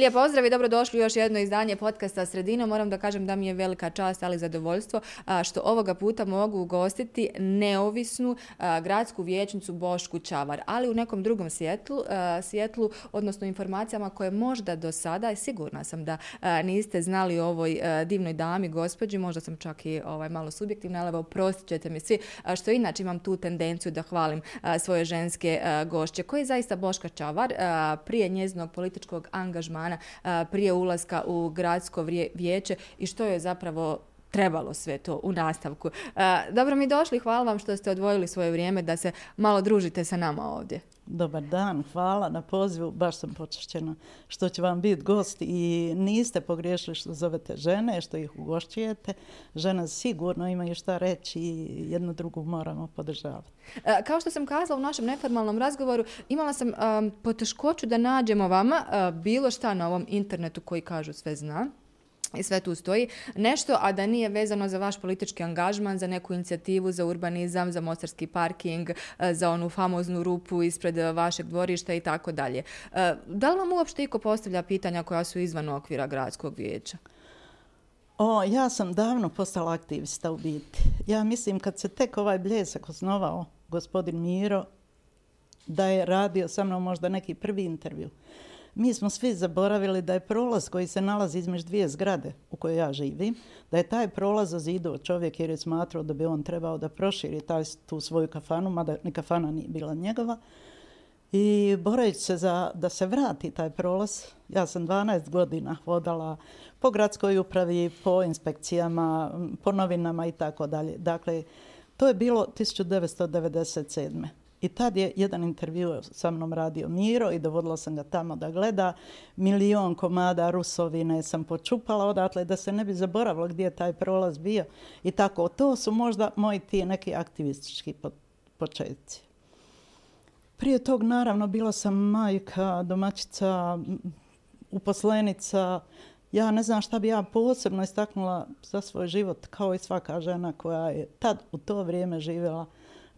Lijep pozdrav i dobrodošli u još jedno izdanje podcasta Sredino. Moram da kažem da mi je velika čast, ali zadovoljstvo što ovoga puta mogu ugostiti neovisnu gradsku vijećnicu Bošku Čavar, ali u nekom drugom svjetlu, svjetlu odnosno informacijama koje možda do sada, sigurna sam da niste znali o ovoj divnoj dami, gospođi, možda sam čak i ovaj, malo subjektivna, ali evo, prostit ćete mi svi, što inače imam tu tendenciju da hvalim svoje ženske gošće. koje je zaista Boška Čavar prije njezinog političkog angažmana prije ulaska u gradsko vijeće i što je zapravo trebalo sve to u nastavku. Dobro mi došli, hvala vam što ste odvojili svoje vrijeme da se malo družite sa nama ovdje. Dobar dan, hvala na pozivu, baš sam počešćena što će vam biti gost i niste pogriješili što zovete žene, što ih ugošćujete. Žena sigurno imaju šta reći i jednu drugu moramo podržavati. E, kao što sam kazala u našem neformalnom razgovoru, imala sam um, poteškoću da nađemo vama uh, bilo šta na ovom internetu koji kažu sve zna i sve tu stoji. Nešto, a da nije vezano za vaš politički angažman, za neku inicijativu, za urbanizam, za mostarski parking, e, za onu famoznu rupu ispred vašeg dvorišta i tako dalje. E, da li vam uopšte iko postavlja pitanja koja su izvan okvira gradskog vijeća? O, ja sam davno postala aktivista u biti. Ja mislim kad se tek ovaj bljesak osnovao, gospodin Miro, da je radio sa mnom možda neki prvi intervju mi smo svi zaboravili da je prolaz koji se nalazi između dvije zgrade u kojoj ja živim, da je taj prolaz zidao čovjek jer je smatrao da bi on trebao da proširi taj, tu svoju kafanu, mada ni kafana nije bila njegova. I boreći se za, da se vrati taj prolaz, ja sam 12 godina hodala po gradskoj upravi, po inspekcijama, po novinama i tako dalje. Dakle, to je bilo 1997. I tad je jedan intervju sa mnom radio Miro i dovodila sam ga tamo da gleda. Milion komada rusovine sam počupala odatle da se ne bi zaboravila gdje je taj prolaz bio. I tako, to su možda moji ti neki aktivistički početci. Prije tog, naravno, bila sam majka, domaćica, uposlenica. Ja ne znam šta bi ja posebno istaknula za svoj život, kao i svaka žena koja je tad u to vrijeme živjela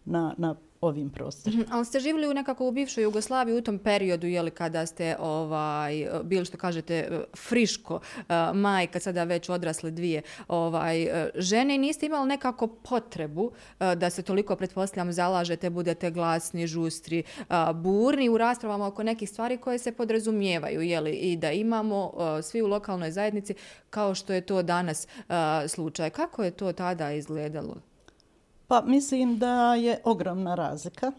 na, na ovim prostorima. Mm. Ali ste živjeli u nekako u bivšoj Jugoslaviji u tom periodu, jeli kada ste ovaj, bili što kažete friško, uh, majka, sada već odrasle dvije ovaj, eh, žene i niste imali nekako potrebu uh, da se toliko, pretpostavljam, zalažete, budete glasni, žustri, uh, burni u raspravama oko nekih stvari koje se podrazumijevaju jeli, i da imamo uh, svi u lokalnoj zajednici kao što je to danas uh, slučaj. Kako je to tada izgledalo? Pa mislim da je ogromna razlika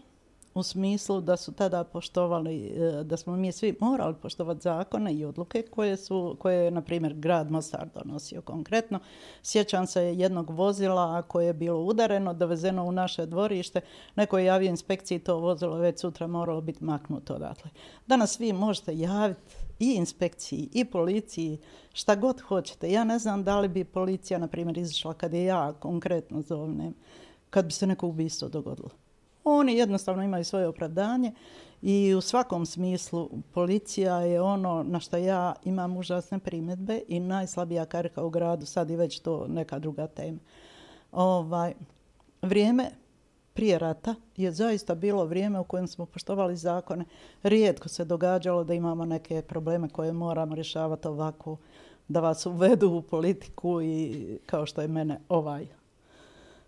u smislu da su tada poštovali, eh, da smo mi svi morali poštovati zakone i odluke koje su, koje je, na primjer, grad Mostar donosio konkretno. Sjećam se jednog vozila koje je bilo udareno, dovezeno u naše dvorište. Neko je javio inspekciji to vozilo, već sutra moralo biti maknuto odatle. Danas vi možete javiti i inspekciji i policiji šta god hoćete. Ja ne znam da li bi policija, na primjer, izašla kad je ja konkretno zovnem kad bi se neko ubistvo dogodilo. Oni jednostavno imaju svoje opravdanje i u svakom smislu policija je ono na što ja imam užasne primjedbe i najslabija karika u gradu, sad i već to neka druga tema. Ovaj, vrijeme prije rata je zaista bilo vrijeme u kojem smo poštovali zakone. Rijetko se događalo da imamo neke probleme koje moramo rješavati ovako, da vas uvedu u politiku i kao što je mene ovaj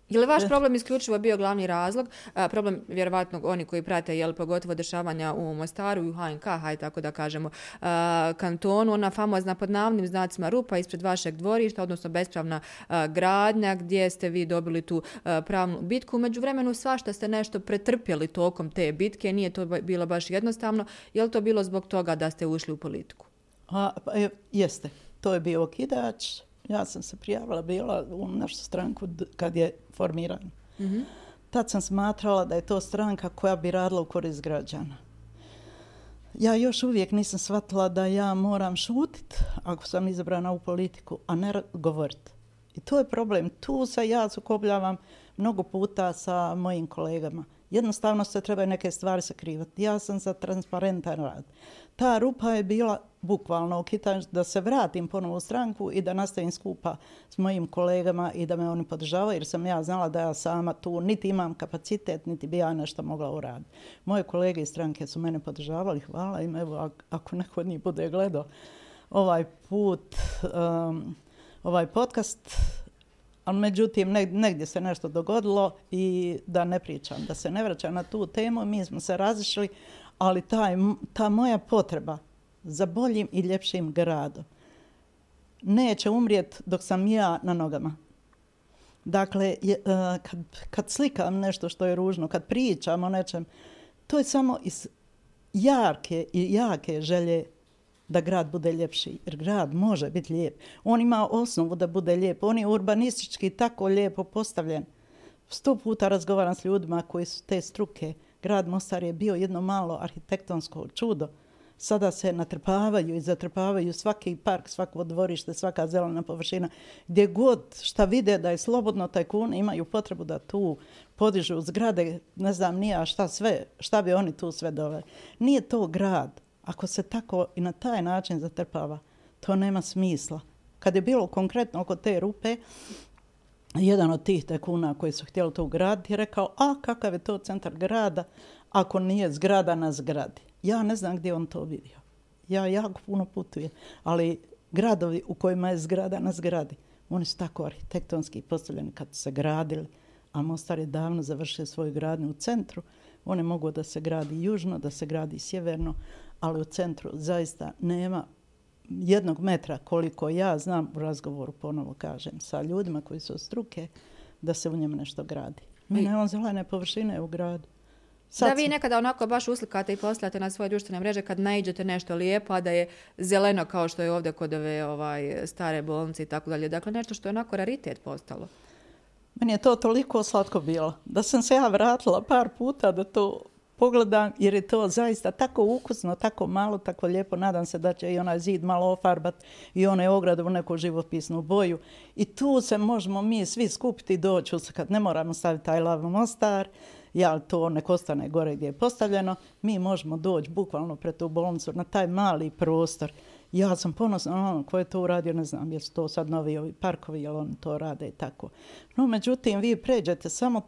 Je li vaš problem isključivo bio glavni razlog? A, problem, vjerovatno, oni koji prate, je li pogotovo dešavanja u Mostaru i u HNK, haj tako da kažemo, a, kantonu, ona famozna pod navnim znacima rupa ispred vašeg dvorišta, odnosno bespravna a, gradnja, gdje ste vi dobili tu a, pravnu bitku. Među vremenu svašta ste nešto pretrpjeli tokom te bitke, nije to bilo baš jednostavno. Je li to bilo zbog toga da ste ušli u politiku? A, pa, jeste. To je bio okidač, Ja sam se prijavila, bila u našu stranku kad je formiran. Mm -hmm. Tad sam smatrala da je to stranka koja bi radila u korist građana. Ja još uvijek nisam shvatila da ja moram šutit ako sam izabrana u politiku, a ne govorit. I to je problem. Tu se ja sukobljavam mnogo puta sa mojim kolegama. Jednostavno se treba neke stvari sakrivati. Ja sam za transparentan rad ta rupa je bila bukvalno okitan da se vratim ponovo u stranku i da nastavim skupa s mojim kolegama i da me oni podržavaju jer sam ja znala da ja sama tu niti imam kapacitet niti bi ja nešto mogla uraditi. Moje kolege iz stranke su mene podržavali, hvala im, evo ako neko od njih bude gledao. ovaj put, um, ovaj podcast, ali međutim negdje se nešto dogodilo i da ne pričam, da se ne vraćam na tu temu, mi smo se razišli, ali taj, ta moja potreba za boljim i ljepšim gradom neće umrijet dok sam ja na nogama. Dakle, je, uh, kad, kad slikam nešto što je ružno, kad pričam o nečem, to je samo iz jarke i jake želje da grad bude ljepši. Jer grad može biti lijep. On ima osnovu da bude lijep. On je urbanistički tako lijepo postavljen. Sto puta razgovaram s ljudima koji su te struke. Grad Mostar je bio jedno malo arhitektonsko čudo sada se natrpavaju i zatrpavaju svaki park, svako dvorište, svaka zelena površina. Gdje god šta vide da je slobodno, tajkune imaju potrebu da tu podižu zgrade, ne znam nija šta sve, šta bi oni tu sve doveli. Nije to grad. Ako se tako i na taj način zatrpava, to nema smisla. Kad je bilo konkretno oko te rupe, jedan od tih tekuna koji su htjeli to ugraditi je rekao, a kakav je to centar grada ako nije zgrada na zgradi. Ja ne znam gdje on to vidio. Ja jako puno putujem, ali gradovi u kojima je zgrada na zgradi, oni su tako arhitektonski postavljeni kad se gradili, a Mostar je davno završio svoju gradnju u centru, one mogu da se gradi južno, da se gradi sjeverno, ali u centru zaista nema jednog metra koliko ja znam u razgovoru, ponovo kažem, sa ljudima koji su od struke, da se u njemu nešto gradi. Mi nemamo zelene površine u gradu. Sad da vi nekada onako baš uslikate i poslijate na svoje društvene mreže kad najđete nešto lijepo, a da je zeleno kao što je ovdje kod ove ovaj, stare bolnice i tako dalje. Dakle, nešto što je onako raritet postalo. Meni je to toliko slatko bilo. Da sam se ja vratila par puta da to pogledam, jer je to zaista tako ukusno, tako malo, tako lijepo. Nadam se da će i onaj zid malo ofarbat i one ograde u neku živopisnu boju. I tu se možemo mi svi skupiti i doći, kad ne moramo staviti taj lav mostar, ja to nek ostane gore gdje je postavljeno, mi možemo doći bukvalno pred tu bolnicu na taj mali prostor. Ja sam ponosna na ono ko je to uradio, ne znam, jesu to sad novi ovi parkovi, jel oni to rade i tako. No, međutim, vi pređete samo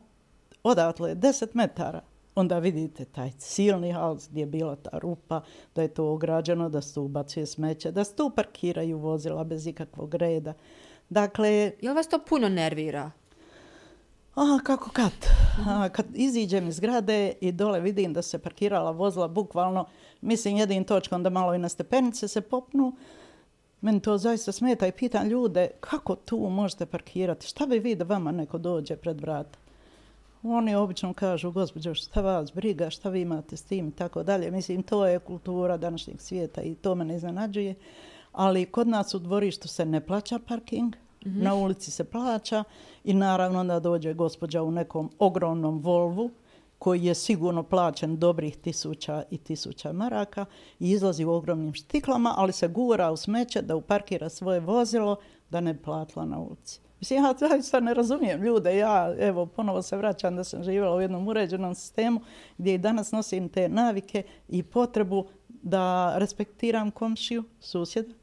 odatle 10 metara, onda vidite taj silni hals gdje je bila ta rupa, da je to ograđeno, da se ubacuje smeće, da se tu parkiraju vozila bez ikakvog reda. Dakle... Je vas to puno nervira? A, kako kad? A, kad iziđem iz grade i dole vidim da se parkirala vozila bukvalno, mislim jedin točkom da malo i na stepenice se popnu, meni to zaista smeta i pitan ljude kako tu možete parkirati, šta bi vi da vama neko dođe pred vrata? Oni obično kažu, gospođo, šta vas briga, šta vi imate s tim i tako dalje. Mislim, to je kultura današnjeg svijeta i to me ne iznenađuje. Ali kod nas u dvorištu se ne plaća parking, -hmm. Na ulici se plaća i naravno da dođe gospođa u nekom ogromnom Volvu koji je sigurno plaćen dobrih tisuća i tisuća maraka i izlazi u ogromnim štiklama, ali se gura u smeće da uparkira svoje vozilo da ne platila na ulici. Mislim, ja zaista ne razumijem ljude. Ja, evo, ponovo se vraćam da sam živjela u jednom uređenom sistemu gdje i danas nosim te navike i potrebu da respektiram komšiju, susjeda,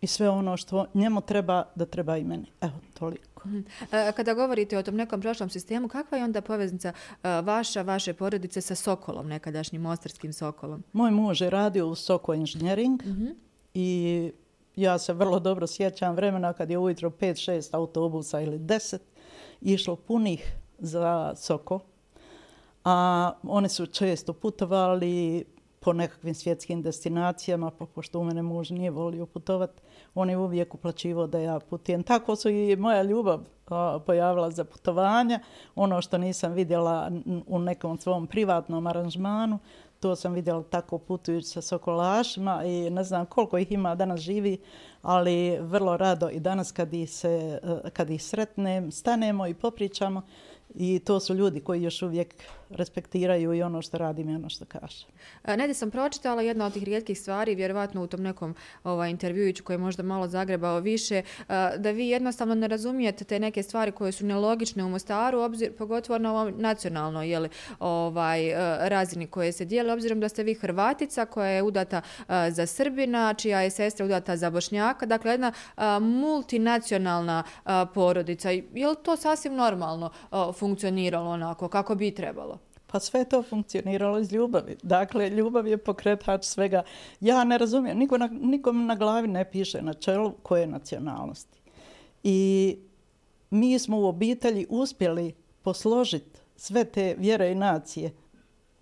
i sve ono što njemu treba da treba i meni. Evo, toliko. E, kada govorite o tom nekom prošlom sistemu, kakva je onda poveznica e, vaša, vaše porodice sa Sokolom, nekadašnjim ostarskim Sokolom? Moj muž je radio u Soko Engineering mm -hmm. i ja se vrlo dobro sjećam vremena kad je ujutro 5-6 autobusa ili 10 išlo punih za Soko. A oni su često putovali po nekakvim svjetskim destinacijama, pa pošto u mene muž nije volio putovat, on je uvijek uplaćivao da ja putujem. Tako su i moja ljubav a, pojavila za putovanja. Ono što nisam vidjela u nekom svom privatnom aranžmanu, to sam vidjela tako putujući sa sokolašima i ne znam koliko ih ima danas živi, ali vrlo rado i danas kad ih, se, eh, kad ih sretnem, stanemo i popričamo, I to su ljudi koji još uvijek respektiraju i ono što radim i ono što kažem. E, Nede sam pročitala jedna od tih rijetkih stvari, vjerovatno u tom nekom ovaj, intervjujuću koji je možda malo zagrebao više, e, da vi jednostavno ne razumijete te neke stvari koje su nelogične u Mostaru, obzir, pogotovo na ovom nacionalnoj jeli, ovaj, e, razini koje se dijeli, obzirom da ste vi Hrvatica koja je udata za Srbina, čija je sestra udata za Bošnjaka, dakle jedna multinacionalna porodica. Je li to sasvim normalno funkcioniralo onako kako bi trebalo? Pa sve to funkcioniralo iz ljubavi. Dakle, ljubav je pokretač svega. Ja ne razumijem, niko na, nikom na glavi ne piše na čelu koje nacionalnosti. I mi smo u obitelji uspjeli posložiti sve te vjere i nacije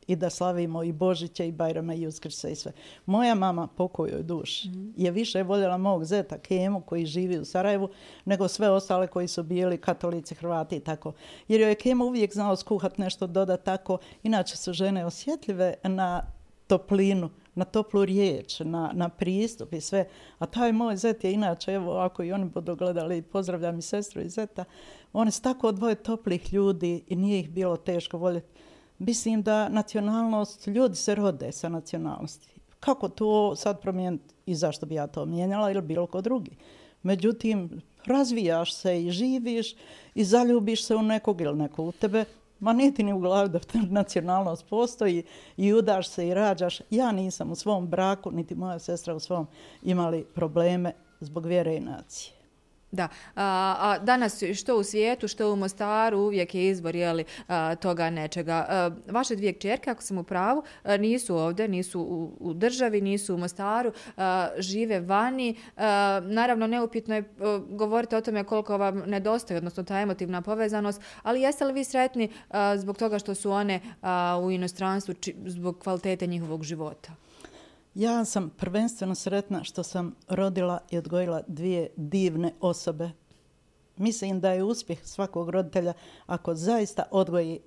i da slavimo i Božića i Bajrama i Uskrsa i sve. Moja mama, pokojoj duš, mm. je više voljela mog zeta Kemu koji živi u Sarajevu nego sve ostale koji su bili katolici, Hrvati i tako. Jer joj je Kemo uvijek znao skuhat nešto, doda tako. Inače su žene osjetljive na toplinu, na toplu riječ, na, na pristup i sve. A taj moj zet je inače, evo, ako i oni budu gledali, pozdravljam i sestru i zeta, oni su tako dvoje toplih ljudi i nije ih bilo teško voljeti. Mislim da nacionalnost, ljudi se rode sa nacionalnosti. Kako to sad promijeniti i zašto bi ja to mijenjala ili bilo ko drugi? Međutim, razvijaš se i živiš i zaljubiš se u nekog ili neko u tebe, ma nije ti ni u glavi da nacionalnost postoji i udaš se i rađaš. Ja nisam u svom braku, niti moja sestra u svom imali probleme zbog vjere i nacije. Da, a, a danas što u svijetu, što u Mostaru, uvijek je izbor jeli, a, toga nečega. A, vaše dvije čerke, ako sam u pravu, a, nisu ovdje, nisu u, u državi, nisu u Mostaru, a, žive vani. A, naravno, neupitno je a, govoriti o tome koliko vam nedostaje, odnosno ta emotivna povezanost, ali jeste li vi sretni a, zbog toga što su one a, u inostranstvu, či, zbog kvalitete njihovog života? Ja sam prvenstveno sretna što sam rodila i odgojila dvije divne osobe. Mislim da je uspjeh svakog roditelja ako zaista odgoji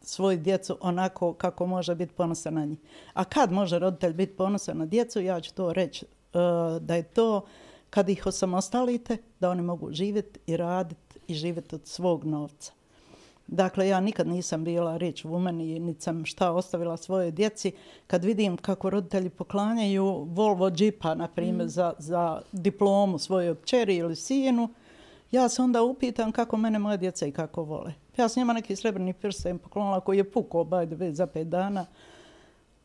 svoju djecu onako kako može biti ponosan na njih. A kad može roditelj biti ponosan na djecu, ja ću to reći uh, e, da je to kad ih osamostalite, da oni mogu živjeti i raditi i živjeti od svog novca. Dakle, ja nikad nisam bila rich woman i niti sam šta ostavila svoje djeci. Kad vidim kako roditelji poklanjaju Volvo džipa, na primjer, mm. za, za diplomu svoje čeri ili sinu, ja se onda upitam kako mene moje djeca i kako vole. Ja sam njima neki srebrni prsten poklonila koji je pukao by the way, za pet dana,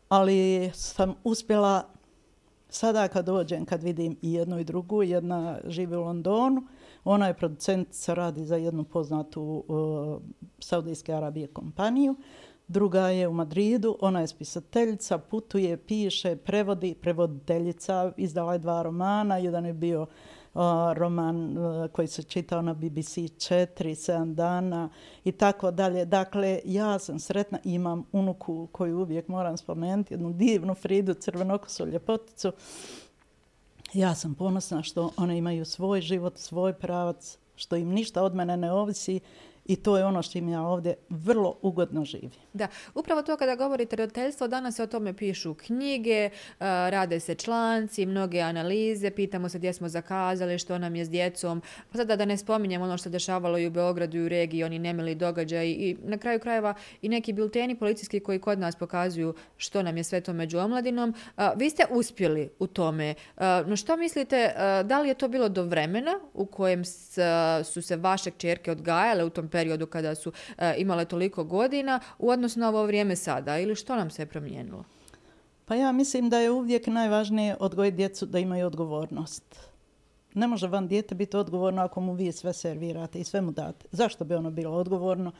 ali sam uspjela sada kad dođem, kad vidim i jednu i drugu, jedna živi u Londonu, Ona je producentica, radi za jednu poznatu uh, Saudijske Arabije kompaniju. Druga je u Madridu, ona je spisateljica, putuje, piše, prevodi, prevoditeljica, izdala je dva romana, jedan je bio uh, roman uh, koji se čitao na BBC 4, 7 dana i tako dalje. Dakle, ja sam sretna, imam unuku koju uvijek moram spomenuti, jednu divnu Fridu, crvenokosu ljepoticu, ja sam ponosna što one imaju svoj život, svoj pravac, što im ništa od mene ne ovisi. I to je ono što im ja ovdje vrlo ugodno živi. Da, upravo to kada govorite roditeljstvo, danas se o tome pišu knjige, uh, rade se članci, mnoge analize, pitamo se gdje smo zakazali, što nam je s djecom. Pa sada da ne spominjem ono što dešavalo i u Beogradu i u regiji, oni nemili događaj i na kraju krajeva i neki bilteni policijski koji kod nas pokazuju što nam je sve to među omladinom. Uh, vi ste uspjeli u tome. Uh, no što mislite, uh, da li je to bilo do vremena u kojem s, uh, su se vaše čerke odgajale u tom periodu kada su e, imale toliko godina u odnosu na ovo vrijeme sada ili što nam se je promijenilo? Pa ja mislim da je uvijek najvažnije odgojiti djecu da imaju odgovornost. Ne može vam dijete biti odgovorno ako mu vi sve servirate i sve mu date. Zašto bi ono bilo odgovorno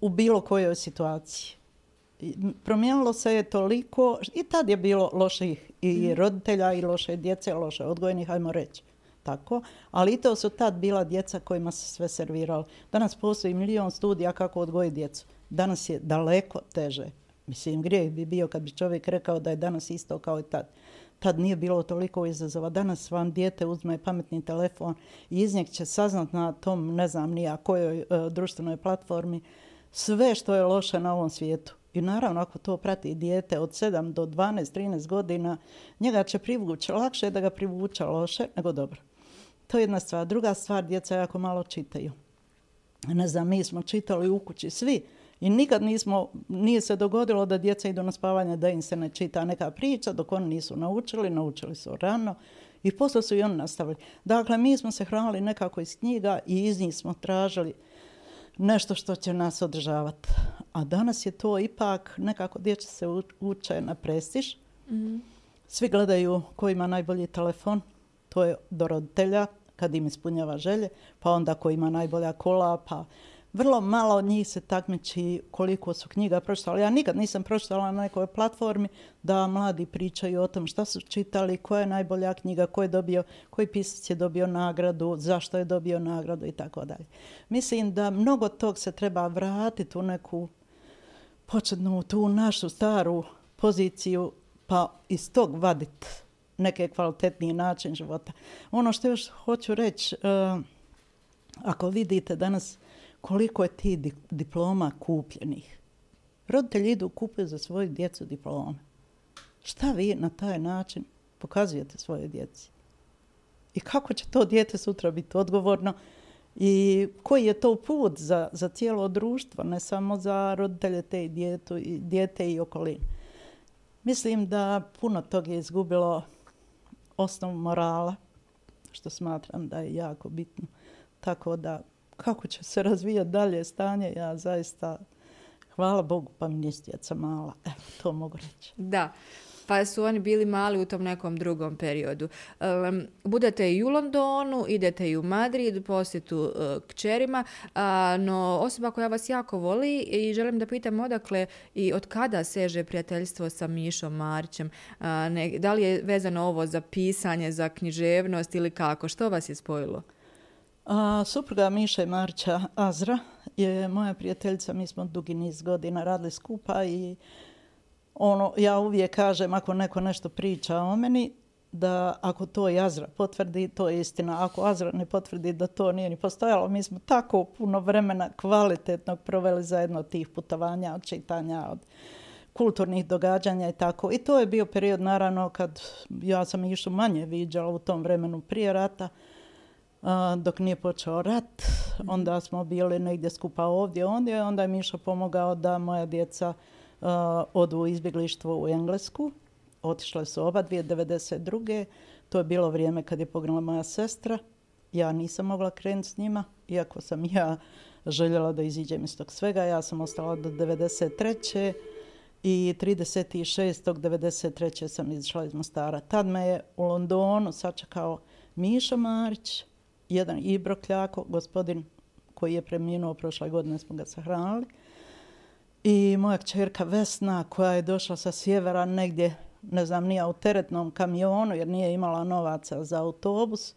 u bilo kojoj situaciji? Promijenilo se je toliko, i tad je bilo loših i mhm. roditelja i loše djece, loše odgojenih, hajmo reći tako, ali to su tad bila djeca kojima se sve serviralo. Danas postoji milion studija kako odgojiti djecu. Danas je daleko teže. Mislim, grijeh bi bio kad bi čovjek rekao da je danas isto kao i tad. Tad nije bilo toliko izazova. Danas vam dijete uzme pametni telefon i iz njeg će saznat na tom, ne znam, nija kojoj e, društvenoj platformi, sve što je loše na ovom svijetu. I naravno, ako to prati dijete od 7 do 12, 13 godina, njega će privući. Lakše je da ga privuča loše nego dobro. To je jedna stvar. Druga stvar, djeca jako malo čitaju. Ne znam, mi smo čitali u kući svi i nikad nismo, nije se dogodilo da djeca idu na spavanje da im se ne čita neka priča dok oni nisu naučili, naučili su rano i posle su i oni nastavili. Dakle, mi smo se hranili nekako iz knjiga i iz njih smo tražili nešto što će nas održavati. A danas je to ipak nekako djeca se uče na prestiž. Mm -hmm. Svi gledaju ko ima najbolji telefon, to je do roditelja kad im ispunjava želje, pa onda ko ima najbolja kola, pa vrlo malo od njih se takmiči koliko su knjiga pročitali. Ja nikad nisam pročitala na nekoj platformi da mladi pričaju o tom šta su čitali, koja je najbolja knjiga, ko je dobio, koji pisac je dobio nagradu, zašto je dobio nagradu i tako dalje. Mislim da mnogo tog se treba vratiti u neku početnu tu našu staru poziciju pa iz tog vaditi neke kvalitetniji način života. Ono što još hoću reći, uh, ako vidite danas koliko je ti diploma kupljenih. Roditelji idu kupuju za svoju djecu diplome. Šta vi na taj način pokazujete svoje djeci? I kako će to djete sutra biti odgovorno? I koji je to put za, za cijelo društvo, ne samo za roditelje te i djetu, i djete i okolinu? Mislim da puno toga je izgubilo osnovu morala, što smatram da je jako bitno. Tako da kako će se razvijati dalje stanje, ja zaista, hvala Bogu, pa mi nisi mala. Evo, to mogu reći. Da, pa su oni bili mali u tom nekom drugom periodu. Um, budete i u Londonu, idete i u Madrid, posjetu uh, kćerima, uh, no osoba koja vas jako voli i želim da pitam odakle i od kada seže prijateljstvo sa Mišom Marićem. Uh, ne, da li je vezano ovo za pisanje, za književnost ili kako? Što vas je spojilo? A, supruga Miša Marća Azra je moja prijateljica, mi smo dugi niz godina radili skupa i ono, ja uvijek kažem ako neko nešto priča o meni, da ako to i Azra potvrdi, to je istina. Ako Azra ne potvrdi da to nije ni postojalo, mi smo tako puno vremena kvalitetnog proveli zajedno tih putovanja, od čitanja, od kulturnih događanja i tako. I to je bio period, naravno, kad ja sam išla manje viđala u tom vremenu prije rata, dok nije počeo rat. Onda smo bili negdje skupa ovdje, ondje. Onda je Miša pomogao da moja djeca uh, Eh, odu u izbjeglištvo u Englesku. Otišle su oba 2092. To je bilo vrijeme kad je poginula moja sestra. Ja nisam mogla krenuti s njima, iako sam ja željela da iziđem iz tog svega. Ja sam ostala do 93. I 36. 93. sam izišla iz Mostara. Tad me je u Londonu sačekao Miša Marić, jedan Ibro Kljako, gospodin koji je preminuo prošle godine, smo ga sahranili. I moja čerka Vesna koja je došla sa sjevera negdje, ne znam, nije u teretnom kamionu jer nije imala novaca za autobus.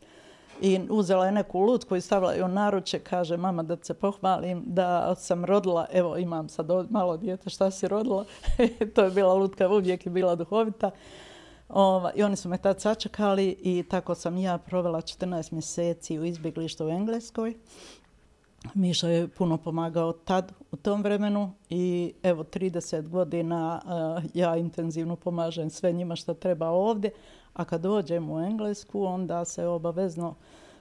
I uzela je neku lutku i stavila je naruče, kaže mama da se pohvalim da sam rodila, evo imam sad malo djete, šta si rodila? to je bila lutka, uvijek je bila duhovita. Ova, I oni su me tad sačekali i tako sam ja provela 14 mjeseci u izbjeglištu u Engleskoj. Miša je puno pomagao tad u tom vremenu i evo 30 godina uh, ja intenzivno pomažem sve njima što treba ovdje. A kad dođem u Englesku onda se obavezno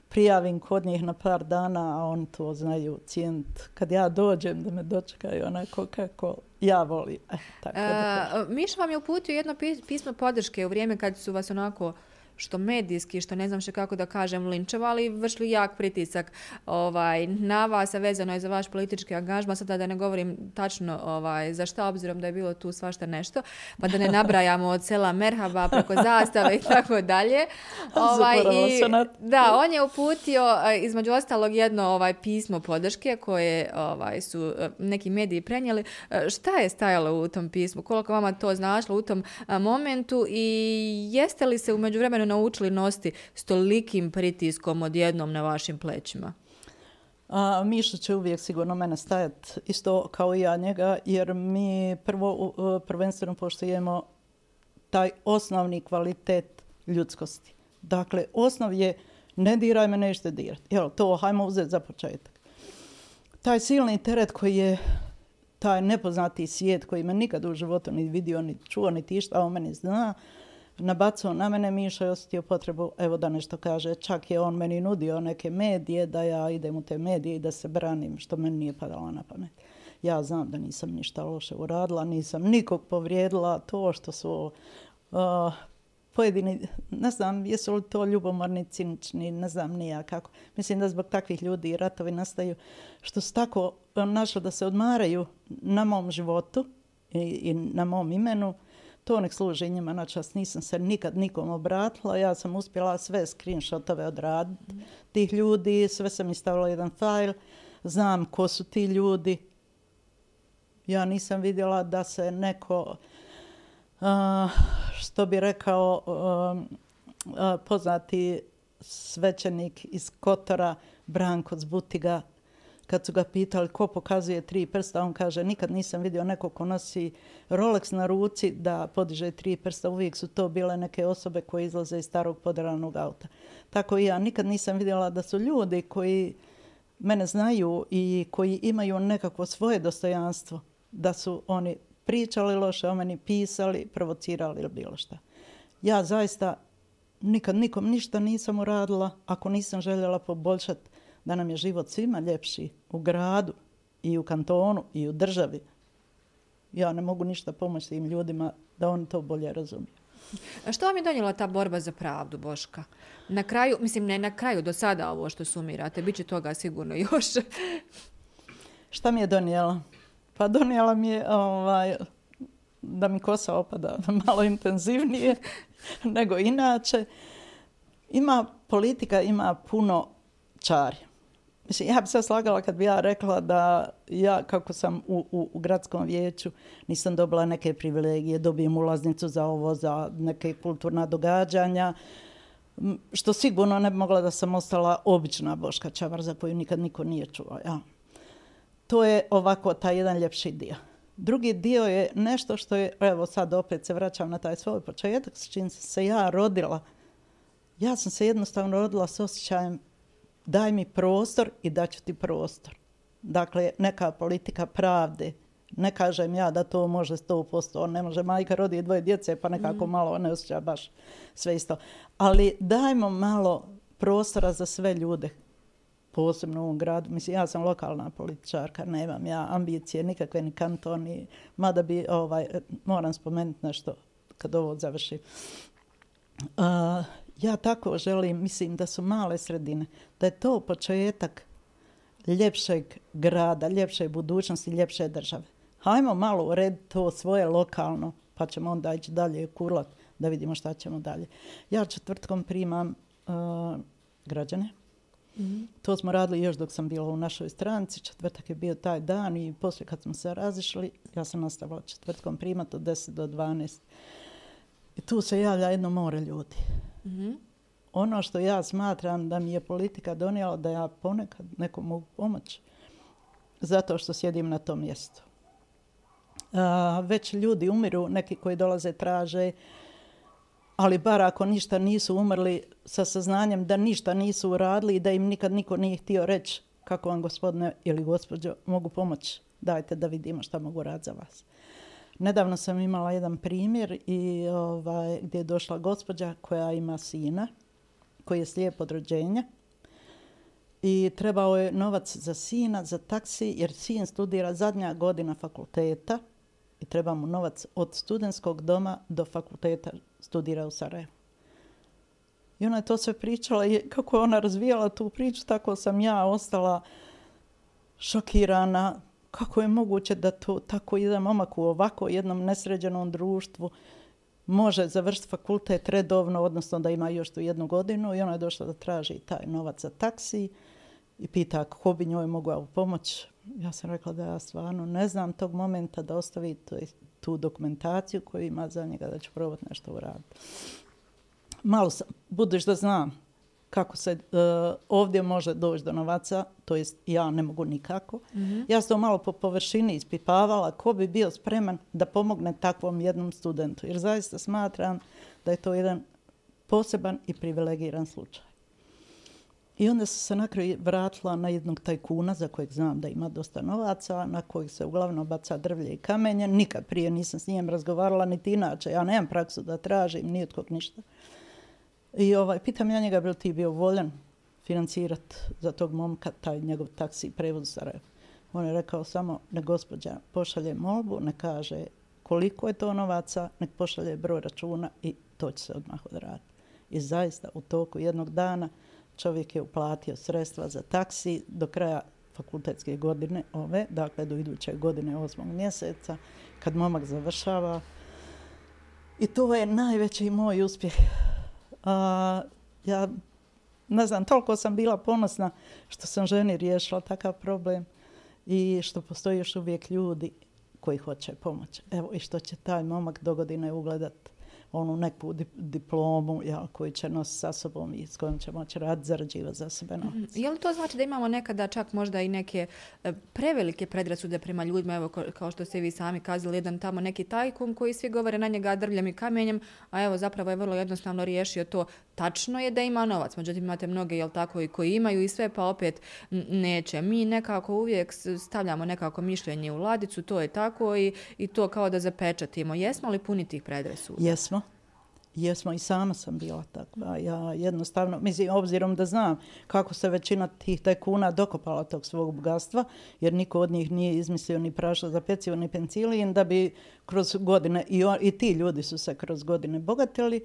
prijavim kod njih na par dana, a oni to znaju cijent. Kad ja dođem da me dočekaju onako kako ja volim. Eh, tako da Miš vam je uputio jedno pismo podrške u vrijeme kad su vas onako što medijski, što ne znam što kako da kažem linčevali, vršli jak pritisak ovaj, na vas, a vezano je za vaš politički angažma, sada da ne govorim tačno ovaj, za šta, obzirom da je bilo tu svašta nešto, pa da ne nabrajamo od sela Merhaba preko zastave i tako dalje. Ovaj, i, da, on je uputio između ostalog jedno ovaj pismo podrške koje ovaj, su e, neki mediji prenijeli. E, šta je stajalo u tom pismu? Koliko vama to znašlo u tom momentu i jeste li se umeđu vremenu naučili nositi s tolikim pritiskom odjednom na vašim plećima? A, Miša će uvijek sigurno mene stajati isto kao i ja njega, jer mi prvo, e, prvenstveno poštujemo taj osnovni kvalitet ljudskosti. Dakle, osnov je ne diraj me, nešte dirati. Jel, to hajmo uzeti za početak. Taj silni teret koji je taj nepoznati svijet koji me nikad u životu ni vidio, ni čuo, ni tišta o meni zna, nabacao na mene Miša i osjetio potrebu evo da nešto kaže. Čak je on meni nudio neke medije da ja idem u te medije i da se branim što meni nije padalo na pamet. Ja znam da nisam ništa loše uradila, nisam nikog povrijedila. To što su uh, pojedini, ne znam jesu li to ljubomorni, cinični, ne znam nija kako. Mislim da zbog takvih ljudi ratovi nastaju što su tako uh, našli da se odmaraju na mom životu i, i na mom imenu to nek služi njima na čas. Nisam se nikad nikom obratila. Ja sam uspjela sve screenshotove odraditi mm. tih ljudi. Sve sam istavila jedan fajl. znam ko su ti ljudi. Ja nisam vidjela da se neko, uh, što bi rekao a, uh, poznati svećenik iz Kotora, Branko Zbutiga, kad su ga pitali ko pokazuje tri prsta, on kaže nikad nisam vidio neko ko nosi Rolex na ruci da podiže tri prsta. Uvijek su to bile neke osobe koje izlaze iz starog poderanog auta. Tako i ja nikad nisam vidjela da su ljudi koji mene znaju i koji imaju nekakvo svoje dostojanstvo, da su oni pričali loše o meni, pisali, provocirali ili bilo šta. Ja zaista nikad nikom ništa nisam uradila ako nisam željela poboljšati da nam je život svima ljepši u gradu i u kantonu i u državi. Ja ne mogu ništa pomoći tim ljudima da oni to bolje razumiju. A što vam je donijela ta borba za pravdu, Boška? Na kraju, mislim ne na kraju, do sada ovo što sumirate, bit će toga sigurno još. Šta mi je donijela? Pa donijela mi je ovaj, da mi kosa opada malo intenzivnije nego inače. Ima politika, ima puno čari. Mislim, ja bi se slagala kad bi ja rekla da ja, kako sam u, u, u gradskom vijeću, nisam dobila neke privilegije, dobijem ulaznicu za ovo, za neke kulturna događanja, što sigurno ne bi mogla da sam ostala obična Boška Čavar za koju nikad niko nije čuo. Ja. To je ovako taj jedan ljepši dio. Drugi dio je nešto što je, evo sad opet se vraćam na taj svoj početak, s čim se ja rodila. Ja sam se jednostavno rodila s osjećajem daj mi prostor i daću ti prostor. Dakle, neka politika pravde. Ne kažem ja da to može 100%, on ne može majka rodi dvoje djece pa nekako mm. malo ne osjeća baš sve isto. Ali dajmo malo prostora za sve ljude, posebno u ovom gradu. Mislim, ja sam lokalna političarka, nemam ja ambicije nikakve ni kantoni, mada bi, ovaj, moram spomenuti nešto kad ovo završi. Uh, ja tako želim, mislim da su male sredine, da je to početak ljepšeg grada, ljepše budućnosti, ljepše države. Hajmo malo urediti to svoje lokalno, pa ćemo onda ići dalje kurlat da vidimo šta ćemo dalje. Ja četvrtkom primam uh, građane. Mm -hmm. To smo radili još dok sam bila u našoj stranci. Četvrtak je bio taj dan i poslije kad smo se razišli, ja sam nastavila četvrtkom primati od 10 do 12. I tu se javlja jedno more ljudi. Mm Ono što ja smatram da mi je politika donijela da ja ponekad nekom mogu pomoći zato što sjedim na tom mjestu. A, već ljudi umiru, neki koji dolaze traže, ali bar ako ništa nisu umrli sa saznanjem da ništa nisu uradili i da im nikad niko nije htio reći kako vam gospodine ili gospođo mogu pomoći, dajte da vidimo šta mogu raditi za vas. Nedavno sam imala jedan primjer i ovaj, gdje je došla gospođa koja ima sina koji je slijep od rođenja. I trebao je novac za sina, za taksi, jer sin studira zadnja godina fakulteta i treba mu novac od studentskog doma do fakulteta studira u Sarajevu. I ona je to sve pričala i kako je ona razvijala tu priču, tako sam ja ostala šokirana, kako je moguće da to tako jedan momak u ovako jednom nesređenom društvu? Može završiti fakultet redovno, odnosno da ima još tu jednu godinu i ona je došla da traži taj novac za taksi i pita kako bi njoj mogla pomoć. Ja sam rekla da ja stvarno ne znam tog momenta da ostavi tu dokumentaciju koju ima za njega da će probati nešto uraditi. Malo sam, budući da znam kako se uh, ovdje može doći do novaca, to jest ja ne mogu nikako. Mm -hmm. Ja sam malo po površini ispipavala ko bi bio spreman da pomogne takvom jednom studentu. Jer zaista smatram da je to jedan poseban i privilegiran slučaj. I onda sam se na kraju vratila na jednog tajkuna za kojeg znam da ima dosta novaca, na kojeg se uglavnom baca drvlje i kamenje. Nikad prije nisam s njim razgovarala, niti inače. Ja nemam praksu da tražim, ni od kog ništa. I ovaj, pitam ja njega, bi ti bio voljan financirat za tog momka taj njegov taksi prevoz Sarajevo. On je rekao samo, ne gospođa, pošalje molbu, ne kaže koliko je to novaca, nek pošalje broj računa i to će se odmah odraditi. I zaista u toku jednog dana čovjek je uplatio sredstva za taksi do kraja fakultetske godine ove, dakle do iduće godine osmog mjeseca, kad momak završava. I to je najveći moj uspjeh a, ja ne znam, toliko sam bila ponosna što sam ženi riješila takav problem i što postoji još uvijek ljudi koji hoće pomoć. Evo i što će taj momak do godine ugledati onu neku diplomu ja, koju će nositi sa sobom i s kojom će moći rad zarađivati za sebe novac. Mm -hmm. Je li to znači da imamo nekada čak možda i neke e, prevelike predrasude prema ljudima, evo kao što ste vi sami kazali, jedan tamo neki tajkun koji svi govore na njega drvljem i kamenjem, a evo zapravo je vrlo jednostavno riješio to. Tačno je da ima novac, međutim imate mnoge, jel tako, i koji imaju i sve, pa opet neće. Mi nekako uvijek stavljamo nekako mišljenje u ladicu, to je tako i, i to kao da zapečatimo. Jesmo li puni tih predrasuda? Jesmo jesmo i sama sam bila takva. Ja jednostavno, mislim, obzirom da znam kako se većina tih tajkuna dokopala tog svog bogatstva, jer niko od njih nije izmislio ni prašla za pecivo, ni pencilin, da bi kroz godine, i, i ti ljudi su se kroz godine bogatili,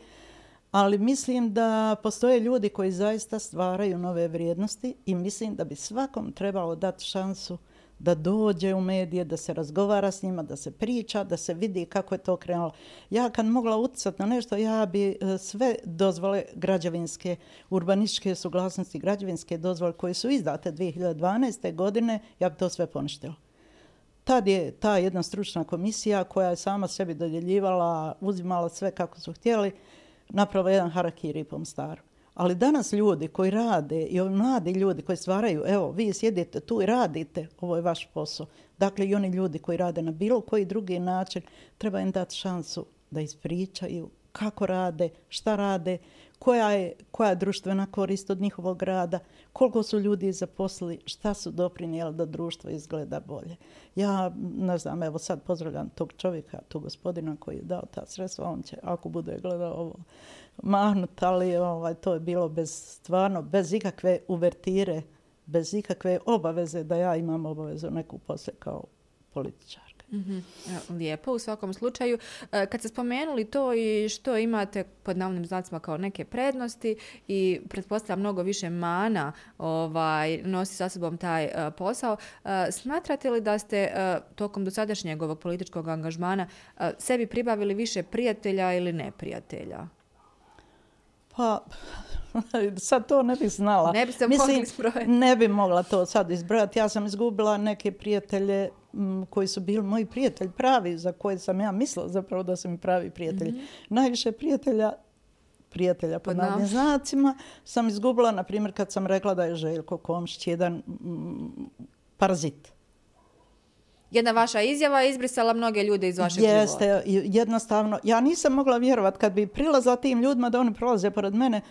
ali mislim da postoje ljudi koji zaista stvaraju nove vrijednosti i mislim da bi svakom trebalo dati šansu da dođe u medije, da se razgovara s njima, da se priča, da se vidi kako je to krenulo. Ja kad mogla uticati na nešto, ja bi e, sve dozvole građevinske, urbanističke suglasnosti, građevinske dozvole koje su izdate 2012. godine, ja bi to sve poništila. Tad je ta jedna stručna komisija koja je sama sebi dodjeljivala, uzimala sve kako su htjeli, napravila jedan harakiri po staru. Ali danas ljudi koji rade i ovi mladi ljudi koji stvaraju, evo, vi sjedite tu i radite, ovo je vaš posao. Dakle, i oni ljudi koji rade na bilo koji drugi način, treba im dati šansu da ispričaju kako rade, šta rade, koja je, koja je društvena korist od njihovog rada, koliko su ljudi zaposlili, šta su doprinijeli da društvo izgleda bolje. Ja, ne znam, evo sad pozdravljam tog čovjeka, tog gospodina koji je dao ta sredstva, on će, ako bude gledao ovo, mahnut, ali ovaj, to je bilo bez, stvarno, bez ikakve uvertire, bez ikakve obaveze da ja imam obavezu neku posle kao političar. Mm -hmm. E, lijepo u svakom slučaju. E, kad ste spomenuli to i što imate pod navnim znacima kao neke prednosti i pretpostavljam mnogo više mana ovaj, nosi sa sobom taj uh, posao, uh, smatrate li da ste uh, tokom dosadašnjeg ovog političkog angažmana sebi pribavili više prijatelja ili neprijatelja? Pa, sad to ne bih znala. Ne bi se mogli izbrojati. Ne bi mogla to sad izbrojati. Ja sam izgubila neke prijatelje m, koji su bili moji prijatelji pravi, za koje sam ja mislila zapravo da su mi pravi prijatelji. Mm -hmm. Najviše prijatelja prijatelja pod navnim znacima sam izgubila, na primjer, kad sam rekla da je Željko Komšić jedan m, parazit jedna vaša izjava izbrisala mnoge ljude iz vašeg Jeste, života. Jeste, jednostavno. Ja nisam mogla vjerovat kad bi prilazila tim ljudima da oni prolaze pored mene.